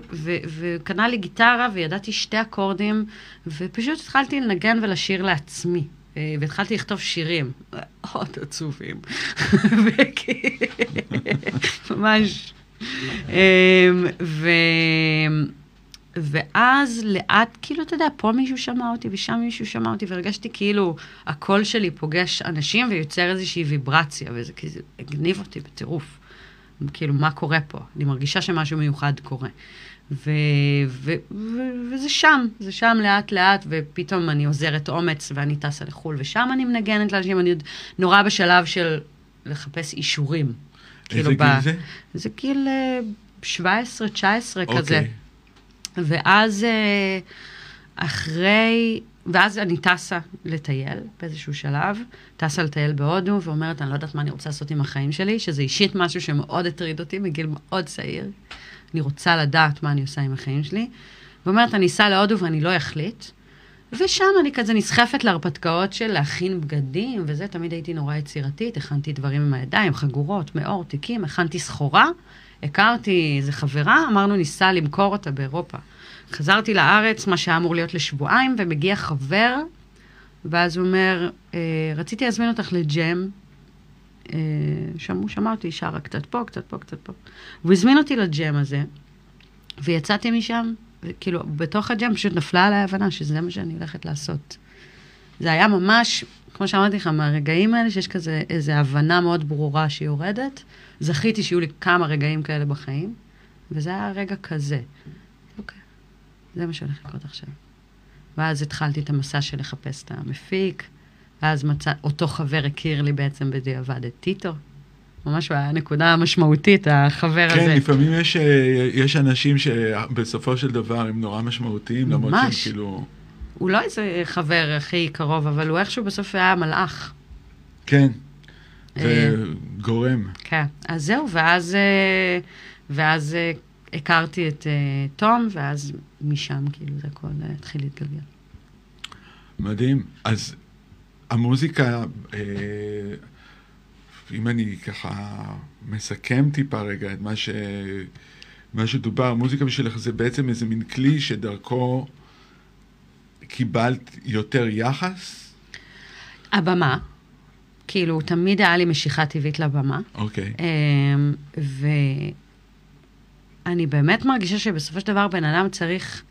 וקנה לי גיטרה וידעתי שתי אקורדים, ופשוט התחלתי לנגן ולשיר לעצמי. אה, והתחלתי לכתוב שירים, מאוד עצובים. (laughs) ממש. (laughs) אמ, ו... ואז לאט, כאילו, אתה יודע, פה מישהו שמע אותי ושם מישהו שמע אותי, והרגשתי כאילו הקול שלי פוגש אנשים ויוצר איזושהי ויברציה, וזה כאילו הגניב אותי בטירוף. כאילו, מה קורה פה? אני מרגישה שמשהו מיוחד קורה. ו- ו- ו- וזה שם, זה שם לאט לאט, ופתאום אני עוזרת אומץ ואני טסה לחו"ל, ושם אני מנגנת לאנשים, אני עוד נורא בשלב של לחפש אישורים. איזה כאילו גיל ב- זה? זה גיל 17-19 okay. כזה. ואז אה, אחרי, ואז אני טסה לטייל באיזשהו שלב, טסה לטייל בהודו, ואומרת, אני לא יודעת מה אני רוצה לעשות עם החיים שלי, שזה אישית משהו שמאוד הטריד אותי מגיל מאוד צעיר. אני רוצה לדעת מה אני עושה עם החיים שלי. ואומרת, אני אסע להודו ואני לא אחליט, ושם אני כזה נסחפת להרפתקאות של להכין בגדים, וזה, תמיד הייתי נורא יצירתית, הכנתי דברים עם הידיים, חגורות, מאור, תיקים, הכנתי סחורה, הכרתי איזה חברה, אמרנו ניסע למכור אותה באירופה. חזרתי לארץ, מה שהיה אמור להיות לשבועיים, ומגיע חבר, ואז הוא אומר, אה, רציתי להזמין אותך לג'ם, אה, שמעו, שמעתי, שרה קצת פה, קצת פה, קצת פה. והוא הזמין אותי לג'ם הזה, ויצאתי משם, וכאילו, בתוך הג'ם פשוט נפלה עליי ההבנה שזה מה שאני הולכת לעשות. זה היה ממש, כמו שאמרתי לך, מהרגעים האלה שיש כזה איזו הבנה מאוד ברורה שהיא יורדת. זכיתי שיהיו לי כמה רגעים כאלה בחיים, וזה היה רגע כזה. אוקיי, זה מה שהולך לקרות עכשיו. ואז התחלתי את המסע של לחפש את המפיק, ואז מצא, אותו חבר הכיר לי בעצם בדיעבד את טיטו. ממש היה נקודה משמעותית, החבר כן, הזה. כן, לפעמים יש, אה, יש אנשים שבסופו של דבר הם נורא משמעותיים, למרות שהם. כאילו... הוא לא איזה חבר הכי קרוב, אבל הוא איכשהו בסוף היה מלאך. כן, אה, זה גורם. כן. אז זהו, ואז, אה, ואז אה, הכרתי את אה, תום, ואז משם כאילו זה הכל התחיל להתגלגל. מדהים. אז המוזיקה, אם אני ככה מסכם טיפה רגע את מה, ש... מה שדובר, המוזיקה בשבילך זה בעצם איזה מין כלי שדרכו קיבלת יותר יחס? הבמה, כאילו, תמיד היה לי משיכה טבעית לבמה. אוקיי. אמ, ואני באמת מרגישה שבסופו של דבר בן אדם צריך,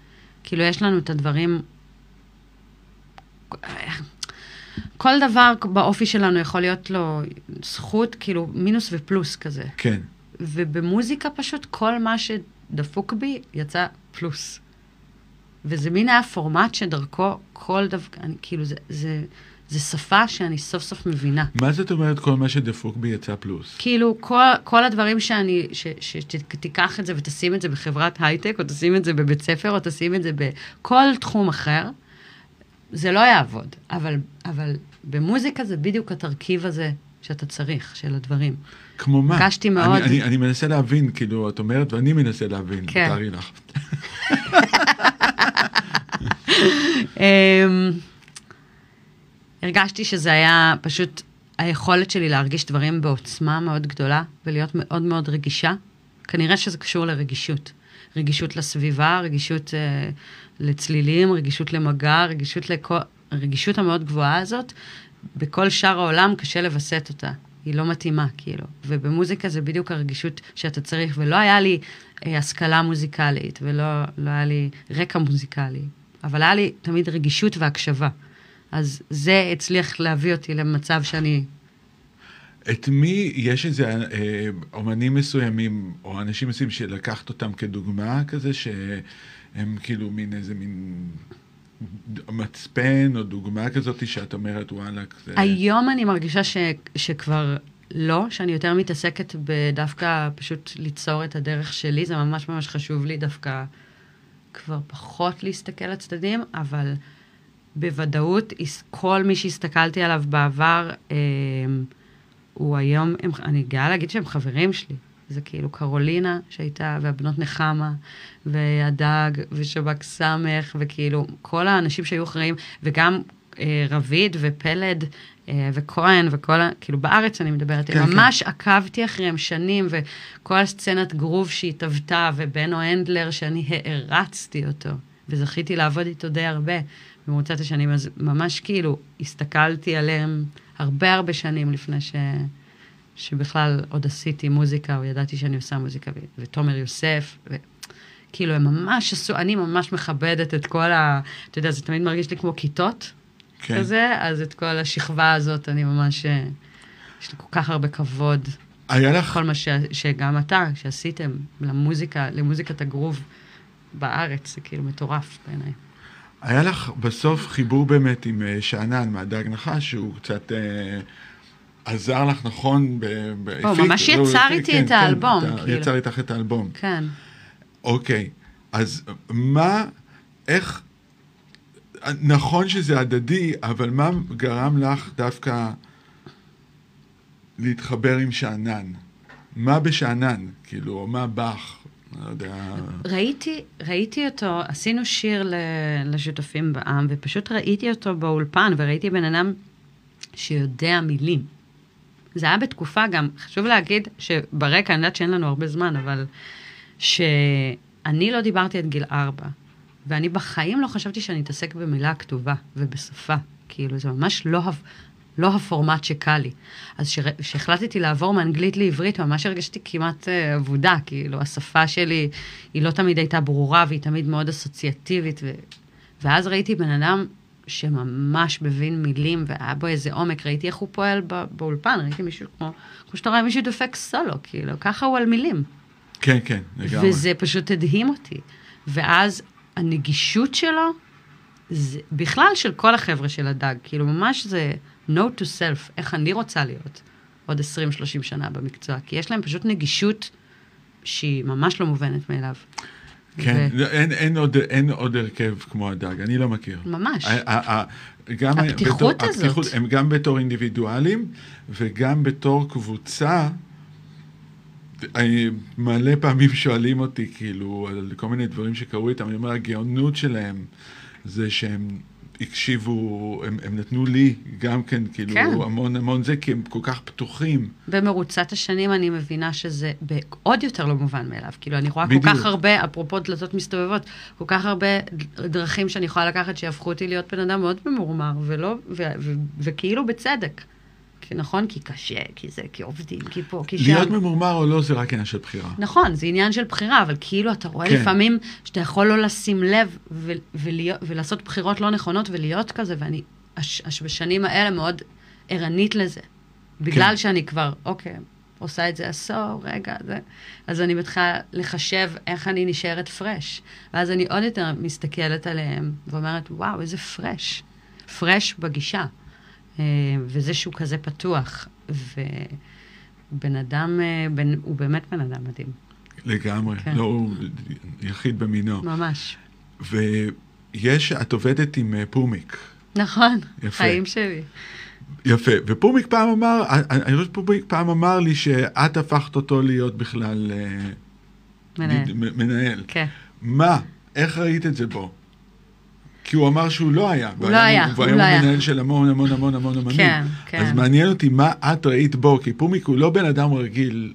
כאילו, יש לנו את הדברים... כל דבר באופי שלנו יכול להיות לו זכות, כאילו, מינוס ופלוס כזה. כן. ובמוזיקה פשוט כל מה שדפוק בי יצא פלוס. וזה מין היה פורמט שדרכו כל דבר, כאילו, זה, זה, זה שפה שאני סוף סוף מבינה. מה זאת אומרת כל מה שדפוק בי יצא פלוס? כאילו, כל, כל הדברים שאני, שתיקח את זה ותשים את זה בחברת הייטק, או תשים את זה בבית ספר, או תשים את זה בכל תחום אחר, זה לא יעבוד. אבל, אבל במוזיקה זה בדיוק התרכיב הזה שאתה צריך, של הדברים. כמו מה? הרגשתי מאוד- אני, אני, אני מנסה להבין, כאילו, את אומרת, ואני מנסה להבין, כן. תארי לך. (laughs) הרגשתי שזה היה פשוט היכולת שלי להרגיש דברים בעוצמה מאוד גדולה ולהיות מאוד מאוד רגישה. כנראה שזה קשור לרגישות. רגישות לסביבה, רגישות אה, לצלילים, רגישות למגע, רגישות לכל... הרגישות המאוד גבוהה הזאת, בכל שאר העולם קשה לווסת אותה. היא לא מתאימה, כאילו. ובמוזיקה זה בדיוק הרגישות שאתה צריך, ולא היה לי אה, השכלה מוזיקלית, ולא לא היה לי רקע מוזיקלי, אבל היה לי תמיד רגישות והקשבה. אז זה הצליח להביא אותי למצב שאני... את מי, יש איזה אה, אומנים מסוימים, או אנשים מסוימים שלקחת אותם כדוגמה כזה, שהם כאילו מין איזה מין מצפן או דוגמה כזאת, שאת אומרת, וואלה, זה... היום אני מרגישה ש, שכבר לא, שאני יותר מתעסקת בדווקא פשוט ליצור את הדרך שלי, זה ממש ממש חשוב לי דווקא כבר פחות להסתכל לצדדים, אבל בוודאות, כל מי שהסתכלתי עליו בעבר, אה, הוא היום, הם, אני גאה להגיד שהם חברים שלי. זה כאילו קרולינה שהייתה, והבנות נחמה, והדג, ושב"כ סמך, וכאילו כל האנשים שהיו אחראים, וגם אה, רביד ופלד אה, וכהן וכל ה... כאילו בארץ אני מדברת, כן, כן, כן. ממש עקבתי אחריהם שנים, וכל הסצנת גרוב שהתהוותה, ובנו הנדלר שאני הערצתי אותו, וזכיתי לעבוד איתו די הרבה במרוצת השנים, אז ממש כאילו הסתכלתי עליהם הרבה הרבה שנים לפני ש... שבכלל עוד עשיתי מוזיקה, או ידעתי שאני עושה מוזיקה, ו- ותומר יוסף, וכאילו הם ממש עשו, אני ממש מכבדת את כל ה... אתה יודע, זה תמיד מרגיש לי כמו כיתות כן. כזה, אז את כל השכבה הזאת, אני ממש, אה, יש לי כל כך הרבה כבוד. היה לך, כל מה ש, שגם אתה, שעשיתם למוזיקה, למוזיקת הגרוב בארץ, זה כאילו מטורף בעיניי. היה לך בסוף חיבור באמת עם אה, שאנן מהדג נחש, שהוא קצת אה, עזר לך, נכון? ב- ב- הוא ממש יצר הפיק, איתי כן, את כן, האלבום, אתה- כאילו. יצר איתך את האלבום. כן. אוקיי, אז מה, איך, נכון שזה הדדי, אבל מה גרם לך דווקא להתחבר עם שאנן? מה בשאנן? כאילו, מה בך? לא. ראיתי, ראיתי אותו, עשינו שיר לשותפים בעם, ופשוט ראיתי אותו באולפן, וראיתי בן אדם שיודע מילים. זה היה בתקופה גם, חשוב להגיד שברקע, אני יודעת שאין לנו הרבה זמן, אבל שאני לא דיברתי עד גיל ארבע, ואני בחיים לא חשבתי שאני אתעסק במילה כתובה ובשפה. כאילו, זה ממש לא, לא הפורמט שקל לי. אז כשהחלטתי לעבור מאנגלית לעברית, ממש הרגשתי כמעט אה, אבודה, כאילו, השפה שלי, היא לא תמיד הייתה ברורה, והיא תמיד מאוד אסוציאטיבית. ו... ואז ראיתי בן אדם שממש מבין מילים, והיה בו איזה עומק, ראיתי איך הוא פועל בא, באולפן, ראיתי מישהו כמו, כמו שאתה רואה מישהו דופק סולו, כאילו, ככה הוא על מילים. כן, כן, לגמרי. וזה פשוט הדהים אותי. ואז הנגישות שלו, זה בכלל של כל החבר'ה של הדג, כאילו ממש זה note to self, איך אני רוצה להיות עוד 20-30 שנה במקצוע, כי יש להם פשוט נגישות שהיא ממש לא מובנת מאליו. כן, ו- לא, אין, אין, עוד, אין עוד הרכב כמו הדג, אני לא מכיר. ממש. ה- ה- גם הפתיחות בתור, הזאת. הפתיחות, הם גם בתור אינדיבידואלים וגם בתור קבוצה. אני מלא פעמים שואלים אותי, כאילו, על כל מיני דברים שקרו איתם, אני אומר, הגאונות שלהם זה שהם הקשיבו, הם, הם נתנו לי גם כן, כאילו, כן. המון המון זה, כי הם כל כך פתוחים. במרוצת השנים אני מבינה שזה עוד יותר לא מובן מאליו. כאילו, אני רואה בדיוק. כל כך הרבה, אפרופו דלתות מסתובבות, כל כך הרבה דרכים שאני יכולה לקחת שיהפכו אותי להיות בן אדם מאוד ממורמר, ולא, ו- ו- וכאילו בצדק. כי נכון, כי קשה, כי זה, כי עובדים, כי פה, כי שם. להיות ממורמר או לא זה רק עניין של בחירה. נכון, זה עניין של בחירה, אבל כאילו אתה רואה כן. כן. לפעמים שאתה יכול לא לשים לב ו- ולהיות, ולעשות בחירות לא נכונות ולהיות כזה, ואני הש- הש- בשנים האלה מאוד ערנית לזה. בגלל כן. שאני כבר, אוקיי, עושה את זה עשור, רגע, זה... אז אני מתחילה לחשב איך אני נשארת פרש. ואז אני עוד יותר מסתכלת עליהם ואומרת, וואו, איזה פרש. פרש בגישה. אה, וזה שהוא כזה פתוח. ובן אדם, אה, בן, הוא באמת בן אדם מדהים. לגמרי. כן. לא, הוא יחיד במינו. ממש. ויש, את עובדת עם אה, פומיק. נכון, יפה. חיים שלי. יפה. ופומיק פעם אמר, אני חושב שפומיק פעם אמר לי שאת הפכת אותו להיות בכלל מנהל. מנהל. כן. מה? איך ראית את זה בו? כי הוא אמר שהוא לא היה. הוא לא היה, הוא והיום לא הוא היה. מנהל של המון המון המון המון אמנים. כן, כן. אז מעניין אותי מה את ראית בו, כי פומיק הוא לא בן אדם רגיל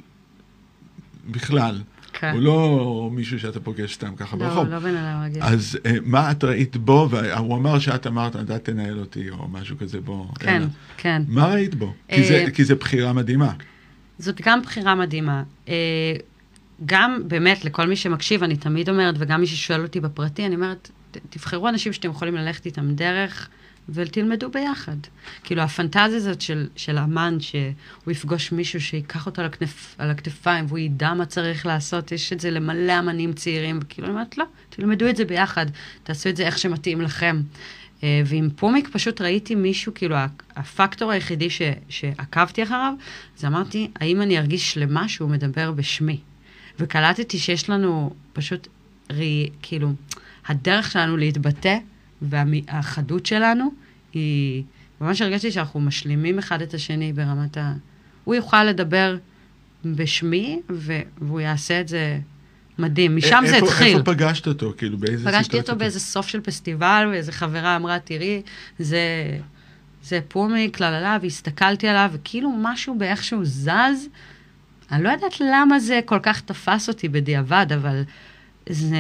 בכלל. כן. הוא לא מישהו שאתה פוגש סתם ככה ברחוב. לא, לא בן אדם רגיל. אז אה, מה את ראית בו, והוא אמר שאת אמרת, אתה תנהל אותי, או משהו כזה בו. כן, יאללה. כן. מה ראית בו? כי זה- אה, כי זו בחירה מדהימה. זאת גם בחירה מדהימה. אה, גם באמת, לכל מי שמקשיב, אני תמיד אומרת, וגם מי ששואל אותי בפרטי, אני אומרת, תבחרו אנשים שאתם יכולים ללכת איתם דרך, ותלמדו ביחד. כאילו, הפנטזיה הזאת של, של אמן, שהוא יפגוש מישהו שיקח אותו על, הכנף, על הכתפיים, והוא ידע מה צריך לעשות, יש את זה למלא אמנים צעירים, וכאילו, אני אומרת, לא, תלמדו את זה ביחד, תעשו את זה איך שמתאים לכם. אה, ועם פומיק פשוט ראיתי מישהו, כאילו, הפקטור היחידי ש, שעקבתי אחריו, זה אמרתי, האם אני ארגיש שלמה שהוא מדבר בשמי? וקלטתי שיש לנו פשוט, ראי, כאילו, הדרך שלנו להתבטא והחדות שלנו היא, ממש הרגשתי שאנחנו משלימים אחד את השני ברמת ה... הוא יוכל לדבר בשמי, ו... והוא יעשה את זה מדהים. משם זה איפה- התחיל. איפה פגשת אותו? כאילו, באיזה פגשתי סיטואציה אותו אתה- באיזה סוף של פסטיבל, ואיזה חברה אמרה, תראי, זה, זה פומיק, לה לה לה, והסתכלתי עליו, וכאילו משהו באיכשהו זז. אני לא יודעת למה זה כל כך תפס אותי בדיעבד, אבל זה,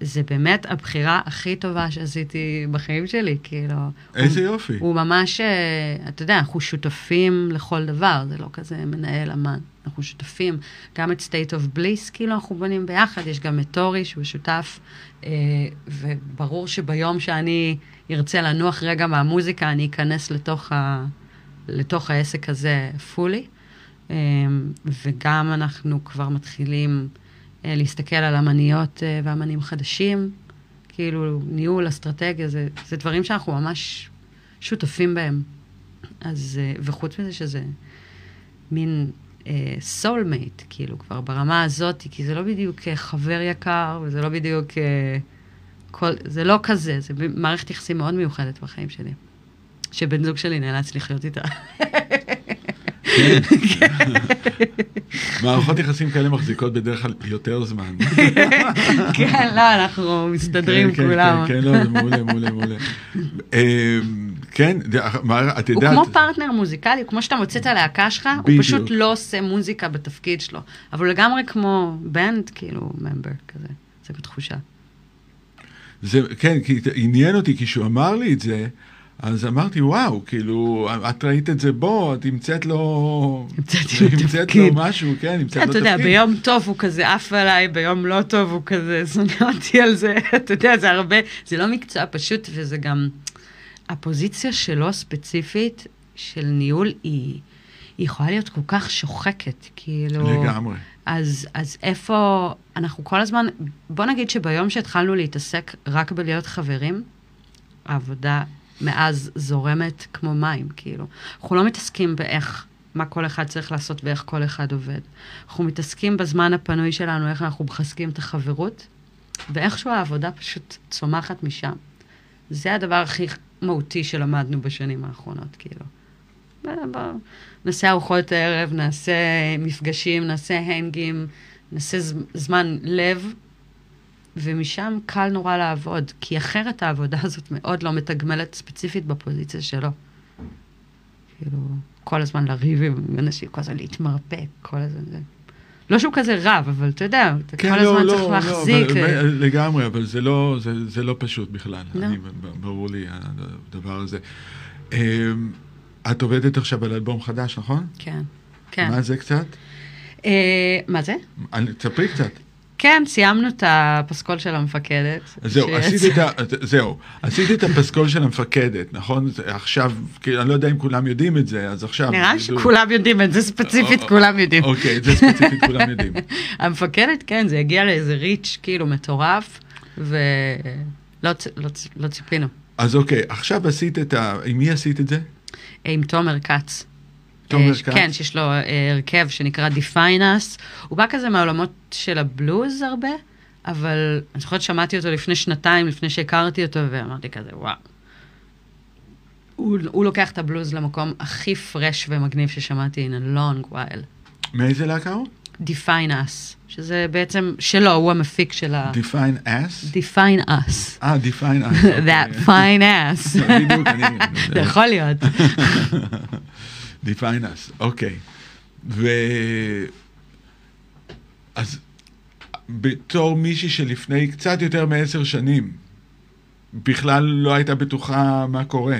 זה באמת הבחירה הכי טובה שעשיתי בחיים שלי, כאילו. איזה הוא, יופי. הוא ממש, אה, אתה יודע, אנחנו שותפים לכל דבר, זה לא כזה מנהל אמן. אנחנו שותפים, גם את state of bliss, כאילו אנחנו בונים ביחד, יש גם את טורי שהוא שותף, אה, וברור שביום שאני ארצה לנוח רגע מהמוזיקה, אני אכנס לתוך, ה, לתוך העסק הזה fully. אה, וגם אנחנו כבר מתחילים להסתכל על אמניות אה, ואמנים חדשים, כאילו ניהול, אסטרטגיה, זה, זה דברים שאנחנו ממש שותפים בהם. אז, אה, וחוץ מזה שזה מין soulmate, אה, כאילו, כבר ברמה הזאת, כי זה לא בדיוק אה, חבר יקר, וזה לא בדיוק... אה, כל, זה לא כזה, זה מערכת יחסים מאוד מיוחדת בחיים שלי. שבן זוג שלי נאלץ לחיות איתה. (laughs) כן. מערכות יחסים כאלה מחזיקות בדרך כלל יותר זמן. כן, לא, אנחנו מסתדרים כן, כן, כולם. כן, לא, זה מעולה, מעולה, מעולה. אה, כן, מה, את הוא יודעת... כמו פרטנר מוזיקלי, כמו שאתה מוצא את הלהקה שלך, הוא. פשוט לא עושה מוזיקה בתפקיד שלו. אבל הוא לגמרי כמו בנד, כאילו, ממבר כזה. זה בתחושה. זה, כן, כי עניין אותי, כשהוא אמר לי את זה, אז אמרתי, וואו, כאילו, את ראית את זה בו, את המצאת לו... המצאת תפקיד. לו משהו, כן, המצאת לו אתה יודע, תפקיד. ביום טוב הוא כזה עף עליי, ביום לא טוב הוא כזה שונא אותי על זה. (laughs) אתה יודע, זה הרבה, זה לא מקצוע פשוט, וזה גם... הפוזיציה שלו ספציפית, של ניהול, היא, היא יכולה להיות כל כך שוחקת, כאילו... לגמרי. אז, אז איפה, אנחנו כל הזמן, בוא נגיד שביום שהתחלנו להתעסק רק בלהיות חברים, העבודה מאז זורמת כמו מים, כאילו. אנחנו לא מתעסקים באיך, מה כל אחד צריך לעשות ואיך כל אחד עובד. אנחנו מתעסקים בזמן הפנוי שלנו, איך אנחנו מחזקים את החברות, ואיכשהו העבודה פשוט צומחת משם. זה הדבר הכי מהותי שלמדנו בשנים האחרונות, כאילו. בוא, בוא, נעשה ארוחות ערב, נעשה מפגשים, נעשה הנגים, נעשה זמן לב, ומשם קל נורא לעבוד, כי אחרת העבודה הזאת מאוד לא מתגמלת ספציפית בפוזיציה שלו. כאילו, כל הזמן לריב עם אנשים, כל הזמן להתמרפק, כל הזמן זה. לא שהוא כזה רב, אבל אתה יודע, אתה כל הזמן צריך להחזיק. כן, לא, אה, אבל- לגמרי, אבל זה לא, זה, זה לא פשוט בכלל. לא. אני, ברור לי הדבר הזה. אמ, את עובדת עכשיו על אלבום חדש, נכון? כן, כן. מה זה קצת? אה, מה זה? תספרי קצת. כן, סיימנו את הפסקול של המפקדת. זהו, שיצא- עשית את ה... זהו, עשית את הפסקול של המפקדת, נכון? עכשיו, אני לא יודע אם כולם יודעים את זה, אז עכשיו... נראה ידעו. שכולם יודעים את זה, ספציפית או- כולם יודעים. אוקיי, זה ספציפית כולם יודעים. (laughs) המפקדת, כן, זה הגיע לאיזה ריץ' כאילו מטורף, ולא לא צ- לא ציפינו. אז אוקיי, עכשיו עשית את ה... עם מי עשית את זה? עם תומר כץ. תומר אה, כץ? כן, שיש לו אה, הרכב שנקרא Define Us. הוא בא כזה מהעולמות של הבלוז הרבה, אבל אני זוכרת שמעתי אותו לפני שנתיים, לפני שהכרתי אותו, ואמרתי כזה, וואו. הוא, הוא לוקח את הבלוז למקום הכי פרש ומגניב ששמעתי in a long while. מאיזה להקה הוא? Define Us, שזה בעצם שלו, הוא המפיק של ה... Define Ass? Define Us. אה, Define Ass. (laughs) That fine ass. (laughs) בדיוק, אני... זה (laughs) יכול להיות. Define Us, אוקיי. ו... אז בתור מישהי שלפני קצת יותר מעשר שנים, בכלל לא הייתה בטוחה מה קורה.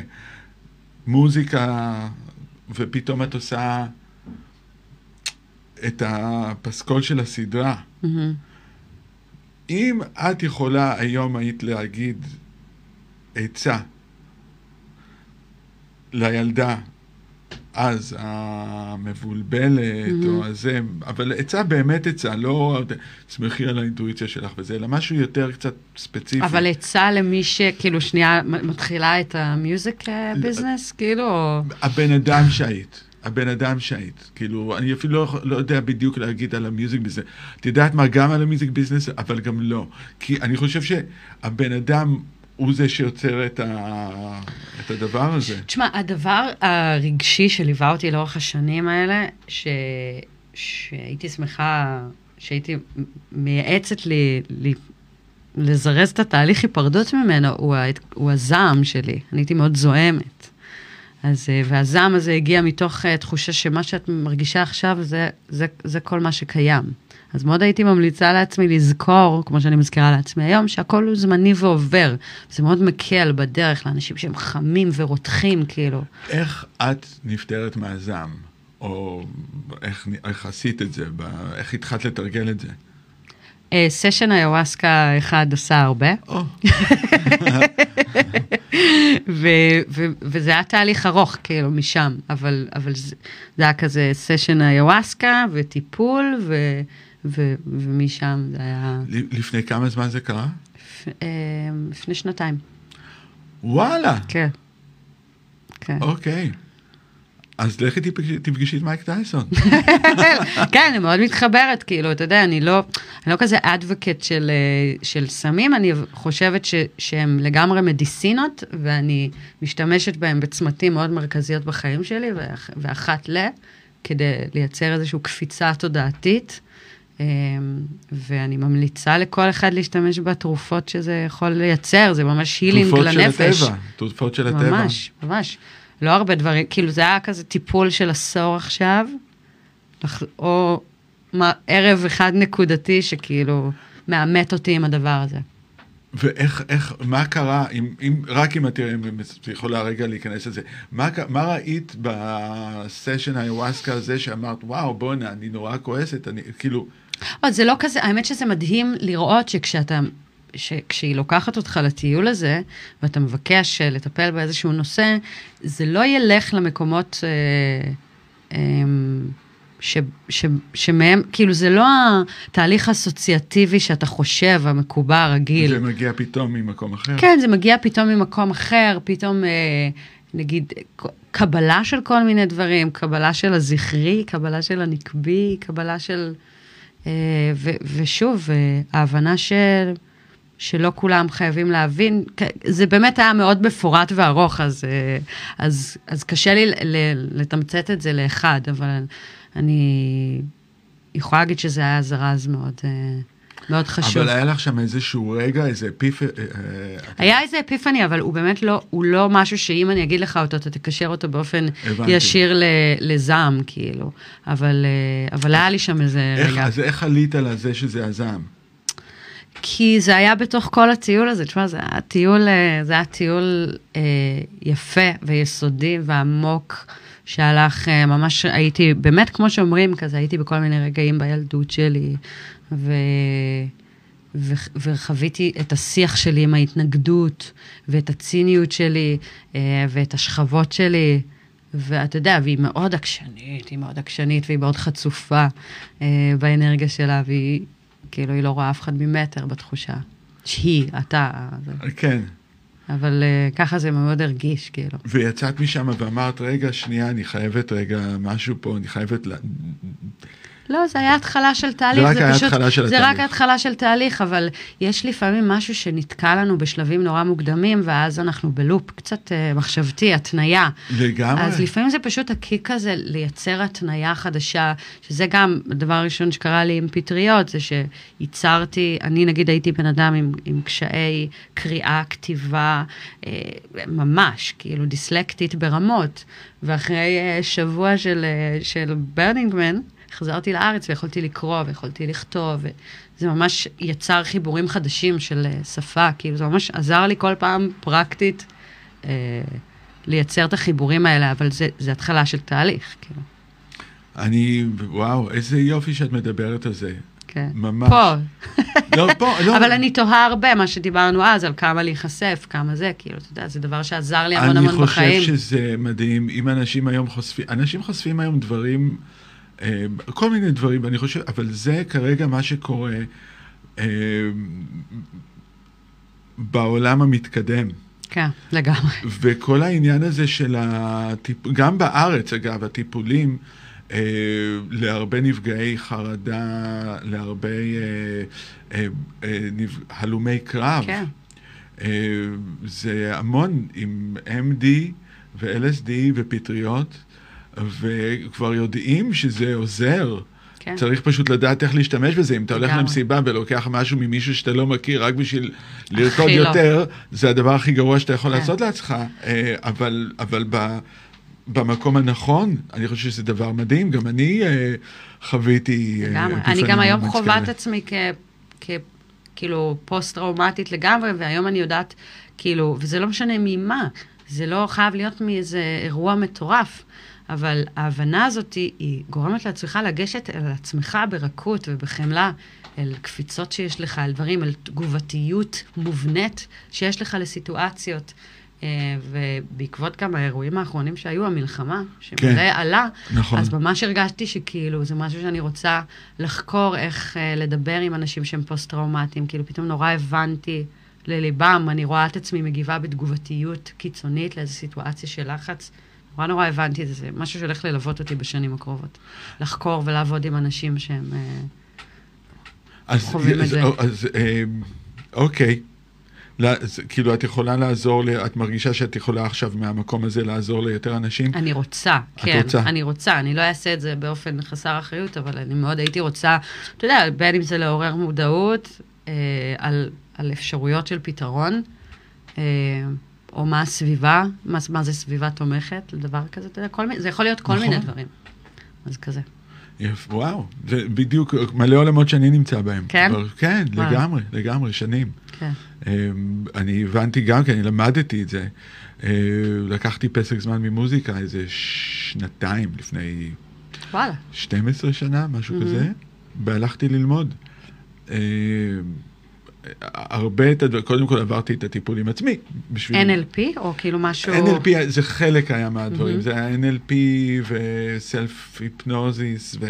מוזיקה, ופתאום את עושה את הפסקול של הסדרה. מהמם. אם את יכולה היום היית להגיד עצה לילדה, אז המבולבלת, Mhm. או הזה, אבל עצה באמת עצה, לא תסמכי על האינטואיציה שלך וזה, אלא משהו יותר קצת ספציפי. אבל עצה למי שכאילו שנייה מתחילה את ה music אה, business, כאילו. הבן אדם שהיית, הבן אדם שהיית, כאילו, אני אפילו לא, לא יודע בדיוק להגיד על ה music business. את יודעת מה, גם על ה music business, אבל גם לא. כי אני חושב שהבן אדם הוא זה שיוצר את, ה, את הדבר הזה. תשמע, הדבר הרגשי שליווה אותי לאורך השנים האלה, ש... שהייתי שמחה, שהייתי מייעצת לי, לי לזרז את התהליך היפרדות ממנו, הוא, ה... הוא הזעם שלי. אני הייתי מאוד זועמת. אז, אה, והזעם הזה הגיע מתוך uh, תחושה שמה שאת מרגישה עכשיו זה, זה, זה כל מה שקיים. אז מאוד הייתי ממליצה לעצמי לזכור, כמו שאני מזכירה לעצמי היום, שהכל הוא זמני ועובר. זה מאוד מקל בדרך לאנשים שהם חמים ורותחים, כאילו. איך את נפטרת מהזעם? או איך, איך עשית את זה? איך התחלת לתרגל את זה? אה, סשן איוואסקה אחד עשה הרבה, (laughs) וזה היה תהליך ארוך, כאילו, משם, אבל, אבל זה, זה היה כזה סשן איוואסקה וטיפול, ו- ו- ומשם זה היה לפני כמה זמן זה קרה? אה, לפני שנתיים, וואלה, כן. כן. אוקיי. אז לכי תפגשי- תפגשי את מייק טייסון. (laughs) כן, אני מאוד מתחברת, כאילו, אתה יודע, אני לא, אני לא כזה אדווקט של, אה, של סמים, אני חושבת ש, שהם לגמרי מדיסינות, ואני משתמשת בהם בצמתים מאוד מרכזיות בחיים שלי, ואח, ואחת ל, כדי לייצר איזושהי קפיצה תודעתית. אמ, ואני ממליצה לכל אחד להשתמש בתרופות שזה יכול לייצר, זה ממש הילינג לנפש. תרופות של הטבע, תרופות של הטבע. ממש, ממש. לא הרבה דברים, כאילו זה היה כזה טיפול של עשור עכשיו, או מה, ערב אחד נקודתי שכאילו מאמת אותי עם הדבר הזה. ואיך, איך, מה קרה, אם, אם, רק אם את יכולה רגע להיכנס לזה, מה, מה ראית בסשן האיוואסקה הזה שאמרת, וואו, בואנה, אני נורא כועסת, אני, כאילו... או, זה לא כזה, האמת שזה מדהים לראות שכשאתה, שכשהיא לוקחת אותך לטיול הזה, ואתה מבקש לטפל באיזשהו נושא, זה לא ילך למקומות... אה, אה, ש, ש, שמהם, כאילו זה לא התהליך האסוציאטיבי שאתה חושב, המקובע, הרגיל. זה מגיע פתאום ממקום אחר. כן, זה מגיע פתאום ממקום אחר, פתאום, אה, נגיד, קבלה של כל מיני דברים, קבלה של הזכרי, קבלה של הנקבי, קבלה של... אה, ו, ושוב, אה, ההבנה של... שלא כולם חייבים להבין, זה באמת היה מאוד מפורט וארוך, אז, אז, אז קשה לי לתמצת את זה לאחד, אבל אני יכולה להגיד שזה היה זרז מאוד, אה, מאוד חשוב. אבל היה לך שם איזשהו רגע, איזה אפיפני? אה, אה, היה איזה אפיפני, אבל הוא באמת לא, הוא לא משהו שאם אני אגיד לך אותו, אתה תקשר אותו באופן הבנתי. ישיר לזעם, כאילו. אבל, אבל היה לי שם איזה איך, רגע. אז איך עלית על זה שזה הזעם? כי זה היה בתוך כל הטיול הזה, תשמע, זה היה טיול, זה היה טיול אה, יפה ויסודי ועמוק. שהלך, אה, ממש הייתי, באמת, כמו שאומרים, כזה, הייתי בכל מיני רגעים בילדות שלי, ו... ו... וחוויתי את השיח שלי עם ההתנגדות, ואת הציניות שלי, אה, ואת השכבות שלי. ואתה יודע, והיא מאוד עקשנית, היא מאוד עקשנית, והיא מאוד חצופה אה, באנרגיה שלה, והיא, כאילו, היא לא רואה אף אחד ממטר בתחושה. שהיא, אתה. כן. אבל uh, ככה זה מאוד הרגיש, כאילו. ויצאת משם ואמרת, רגע, שנייה, אני חייבת רגע משהו פה, אני חייבת... לה... לא, זה היה התחלה של תהליך. זה רק היה התחלה של התהליך. זה רק התחלה של תהליך, אבל יש לפעמים משהו שנתקע לנו בשלבים נורא מוקדמים, ואז אנחנו בלופ קצת uh, מחשבתי, התניה. לגמרי. אז לפעמים זה פשוט הקיק הזה לייצר התניה חדשה, שזה גם הדבר הראשון שקרה לי עם פטריות, זה שייצרתי, אני נגיד הייתי בן אדם עם, עם קשיי קריאה, כתיבה, uh, ממש, כאילו דיסלקטית ברמות, ואחרי uh, שבוע של, uh, של ברנינגמן, חזרתי לארץ ויכולתי לקרוא ויכולתי לכתוב, וזה ממש יצר חיבורים חדשים של אה, שפה, כאילו זה ממש עזר לי כל פעם פרקטית אה, לייצר את החיבורים האלה, אבל זה, זה התחלה של תהליך, כאילו. אני, וואו, איזה יופי שאת מדברת על זה. כן. ממש. פה. לא, פה, לא. (laughs) אבל אני תוהה הרבה, מה שדיברנו אז, על כמה להיחשף, כמה זה, כאילו, אתה יודע, זה דבר שעזר לי המון המון בחיים. אני חושב שזה מדהים, אם אנשים היום חושפים, אנשים חושפים היום דברים... אה, כל מיני דברים, אני חושב, אבל זה כרגע מה שקורה אה, בעולם המתקדם. כן, לגמרי. וכל העניין הזה של הטיפ... גם בארץ, אגב, הטיפולים אה, להרבה נפגעי חרדה, להרבה אה, אה, אה, נפ... הלומי קרב. כן. אה, זה המון עם MD ו-LSD ופטריות. וכבר יודעים שזה עוזר. כן. צריך פשוט לדעת איך להשתמש בזה. אם אתה הולך למסיבה ולוקח משהו ממישהו שאתה לא מכיר רק בשביל לרקוד לא. יותר, לא. זה הדבר הכי גרוע שאתה יכול כן. לעשות לעצמך. אה, אבל, אבל ב, במקום הנכון, אני חושב שזה דבר מדהים. גם אני אה, חוויתי... אה, לגמרי. אני גם היום חווה את עצמי כ... כ... כאילו פוסט-טראומטית לגמרי, והיום אני יודעת, כאילו, וזה לא משנה ממה, זה לא חייב להיות מאיזה אירוע מטורף. אבל ההבנה הזאת היא גורמת לעצמך לגשת אל עצמך ברכות ובחמלה, אל קפיצות שיש לך, אל דברים, אל תגובתיות מובנית שיש לך לסיטואציות. Uh, ובעקבות גם האירועים האחרונים שהיו, המלחמה, שמלא כן, עלה, נכון. אז ממש הרגשתי שכאילו זה משהו שאני רוצה לחקור איך uh, לדבר עם אנשים שהם פוסט-טראומטיים. כאילו פתאום נורא הבנתי לליבם, אני רואה את עצמי מגיבה בתגובתיות קיצונית לאיזו סיטואציה של לחץ. נורא נורא הבנתי את זה, משהו שהולך ללוות אותי בשנים הקרובות. לחקור ולעבוד עם אנשים שהם אה, אז, חווים אז, את זה. אז, אה, אוקיי. לה- כאילו, את יכולה לעזור, ל- את מרגישה שאת יכולה עכשיו מהמקום הזה לעזור ליותר אנשים? אני רוצה, את כן, רוצה? אני רוצה, אני לא אעשה את זה באופן חסר אחריות, אבל אני מאוד הייתי רוצה, אתה יודע, בין אם זה לעורר מודעות אה, על, על אפשרויות של פתרון, אה, או מה הסביבה, מה, מה זה סביבה תומכת לדבר כזה, אתה יודע, כל, מיני- זה יכול להיות כל נכון. מיני דברים. אז כזה. יפ- וואו, זה בדיוק מלא עולמות שאני נמצא בהם. כן? כבר- כן, וואו. לגמרי, לגמרי, שנים. כן. אמ, אני הבנתי גם, כי אני למדתי את זה. אה, לקחתי פסק זמן ממוזיקה איזה שנתיים לפני וואלה. 12 שנה, משהו מהמם. כזה, והלכתי ללמוד. אה, הרבה את הדברים, קודם כל עברתי את הטיפול עם עצמי. בשביל... NLP, או כאילו משהו... NLP זה חלק היה מהדברים, מהמם. זה היה NLP וסלף היפנוזיס ו...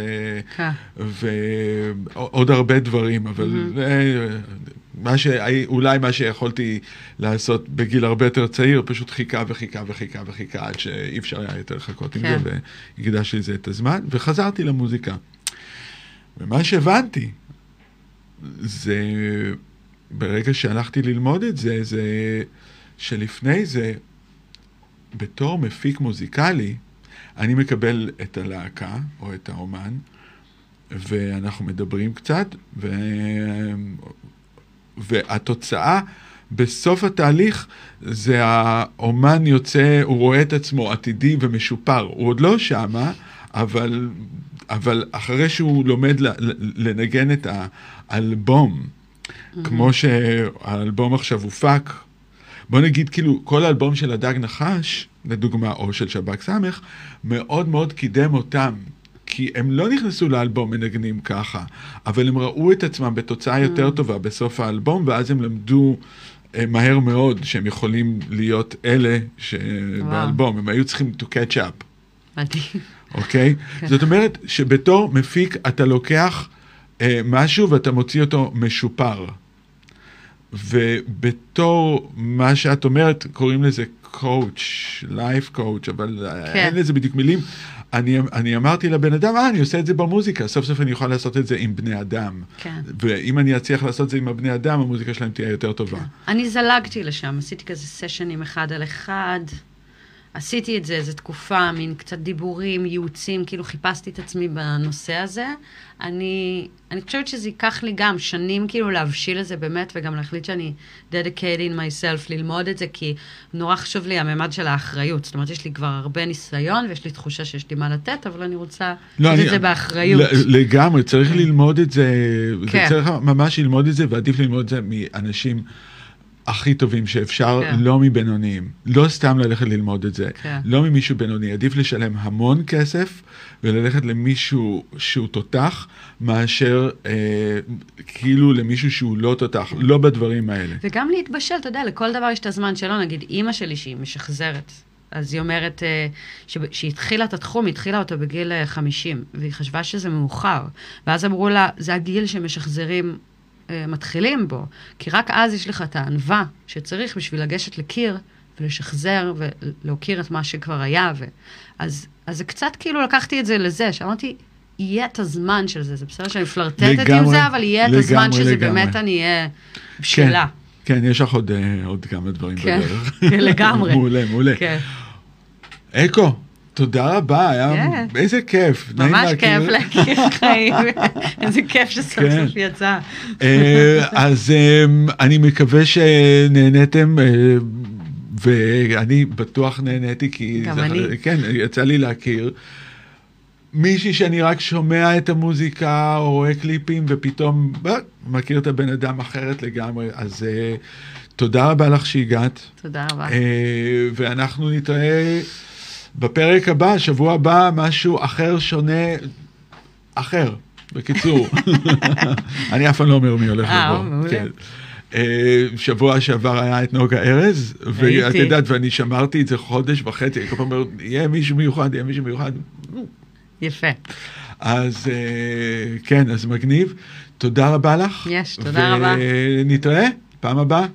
כן. ועוד הרבה דברים, אבל. זה מה ש... אולי מה שיכולתי לעשות בגיל הרבה יותר צעיר, פשוט חיכה וחיכה וחיכה וחיכה עד שאי אפשר היה יותר לחכות עם כן. זה, והקדשתי לזה את הזמן, וחזרתי למוזיקה. ומה שהבנתי, זה ברגע שהלכתי ללמוד את זה, זה שלפני זה, בתור מפיק מוזיקלי, אני מקבל את הלהקה או את האומן, ואנחנו מדברים קצת, ו... והתוצאה בסוף התהליך זה האומן יוצא, הוא רואה את עצמו עתידי ומשופר. הוא עוד לא שמה, אבל, אבל אחרי שהוא לומד לנגן את האלבום, כמו שהאלבום עכשיו הופק, בוא נגיד כאילו כל האלבום של הדג נחש, לדוגמה, או של שב"כ סמך, מאוד מאוד קידם אותם. כי הם לא נכנסו לאלבום מנגנים ככה, אבל הם ראו את עצמם בתוצאה יותר טובה בסוף האלבום, ואז הם למדו אה, מהר מאוד שהם יכולים להיות אלה שבאלבום, הם היו צריכים to catch up. מדהים. אוקיי? כן. זאת אומרת שבתור מפיק אתה לוקח משהו ואתה מוציא אותו משופר. ובתור מה שאת אומרת, קוראים לזה coach, life coach, אבל כן. כן. אין לזה בדיוק מילים. אני, אני אמרתי לבן אדם, אה, אני עושה את זה במוזיקה, סוף סוף אני יכול לעשות את זה עם בני אדם. כן. ואם אני אצליח לעשות את זה עם הבני אדם, המוזיקה שלהם תהיה יותר טובה. אני זלגתי לשם, עשיתי כזה סשנים אחד על אחד. עשיתי את זה איזו תקופה, מין קצת דיבורים, ייעוצים, כאילו חיפשתי את עצמי בנושא הזה. אני, אני חושבת שזה ייקח לי גם שנים כאילו להבשיל את זה באמת, וגם להחליט שאני dedicating myself ללמוד את זה, כי נורא חשוב לי הממד של האחריות. זאת אומרת, יש לי כבר הרבה ניסיון, ויש לי תחושה שיש לי מה לתת, אבל אני רוצה לעשות את זה באחריות. לגמרי, צריך ללמוד את זה, כן. צריך ממש ללמוד את זה, ועדיף ללמוד את זה מאנשים הכי טובים שאפשר, כן. לא מבינוניים. לא סתם ללכת ללמוד את זה, כן. לא ממישהו בינוני. עדיף לשלם המון כסף וללכת למישהו שהוא תותח, מאשר אה, כאילו למישהו שהוא לא תותח, לא בדברים האלה. וגם להתבשל, אתה יודע, לכל דבר יש את הזמן שלו. נגיד, אימא שלי, שהיא משחזרת, אז היא אומרת אה, שהיא התחילה את התחום, היא התחילה אותו בגיל אה, 50, והיא חשבה שזה מאוחר. ואז אמרו לה, זה הגיל שמשחזרים אה, מתחילים בו, כי רק אז יש לך את הענווה שצריך בשביל לגשת לקיר ולשחזר ולהוקיר את מה שכבר היה. ו... אז, אז זה קצת כאילו לקחתי את זה לזה, שאמרתי, יהיה את הזמן של זה, זה בסדר שאני פלרטטת עם לגמרי, זה, אבל יהיה את הזמן לגמרי, שזה לגמרי. באמת אני אהיה בשלה. כן, יש לך עוד, אה, עוד כמה דברים כן, בדרך. כן, (laughs) לגמרי. (laughs) מעולה, מעולה. כן, אקו, תודה רבה, היה כן. איזה כיף. ממש. כיף להכיר (laughs) חיים, איזה כיף שסוף כן. סוף יצא. אה, אז אה, אני מקווה שנהניתם, אה, ואני בטוח נהניתי, כי... גם זה- אני. כן, יצא לי להכיר. מישהי שאני רק שומע את המוזיקה או רואה קליפים ופתאום אה, מכיר את הבן אדם אחרת לגמרי, אז אה, תודה רבה לך שהגעת. תודה רבה. אה, ואנחנו נתראה בפרק הבא, שבוע הבא, משהו אחר, שונה, אחר, בקיצור. (laughs) אני אף פעם לא אומר מי הולך אה, לבוא. כן. אה, שבוע שעבר היה את נוגה ארז, ואת. יודעת, ואני שמרתי את זה חודש וחצי, כל פעם אומר, יהיה מישהו מיוחד, יהיה מישהו מיוחד. יפה. אז אה, כן, אז מגניב. תודה רבה לך. יש, תודה רבה. ונתראה פעם הבאה.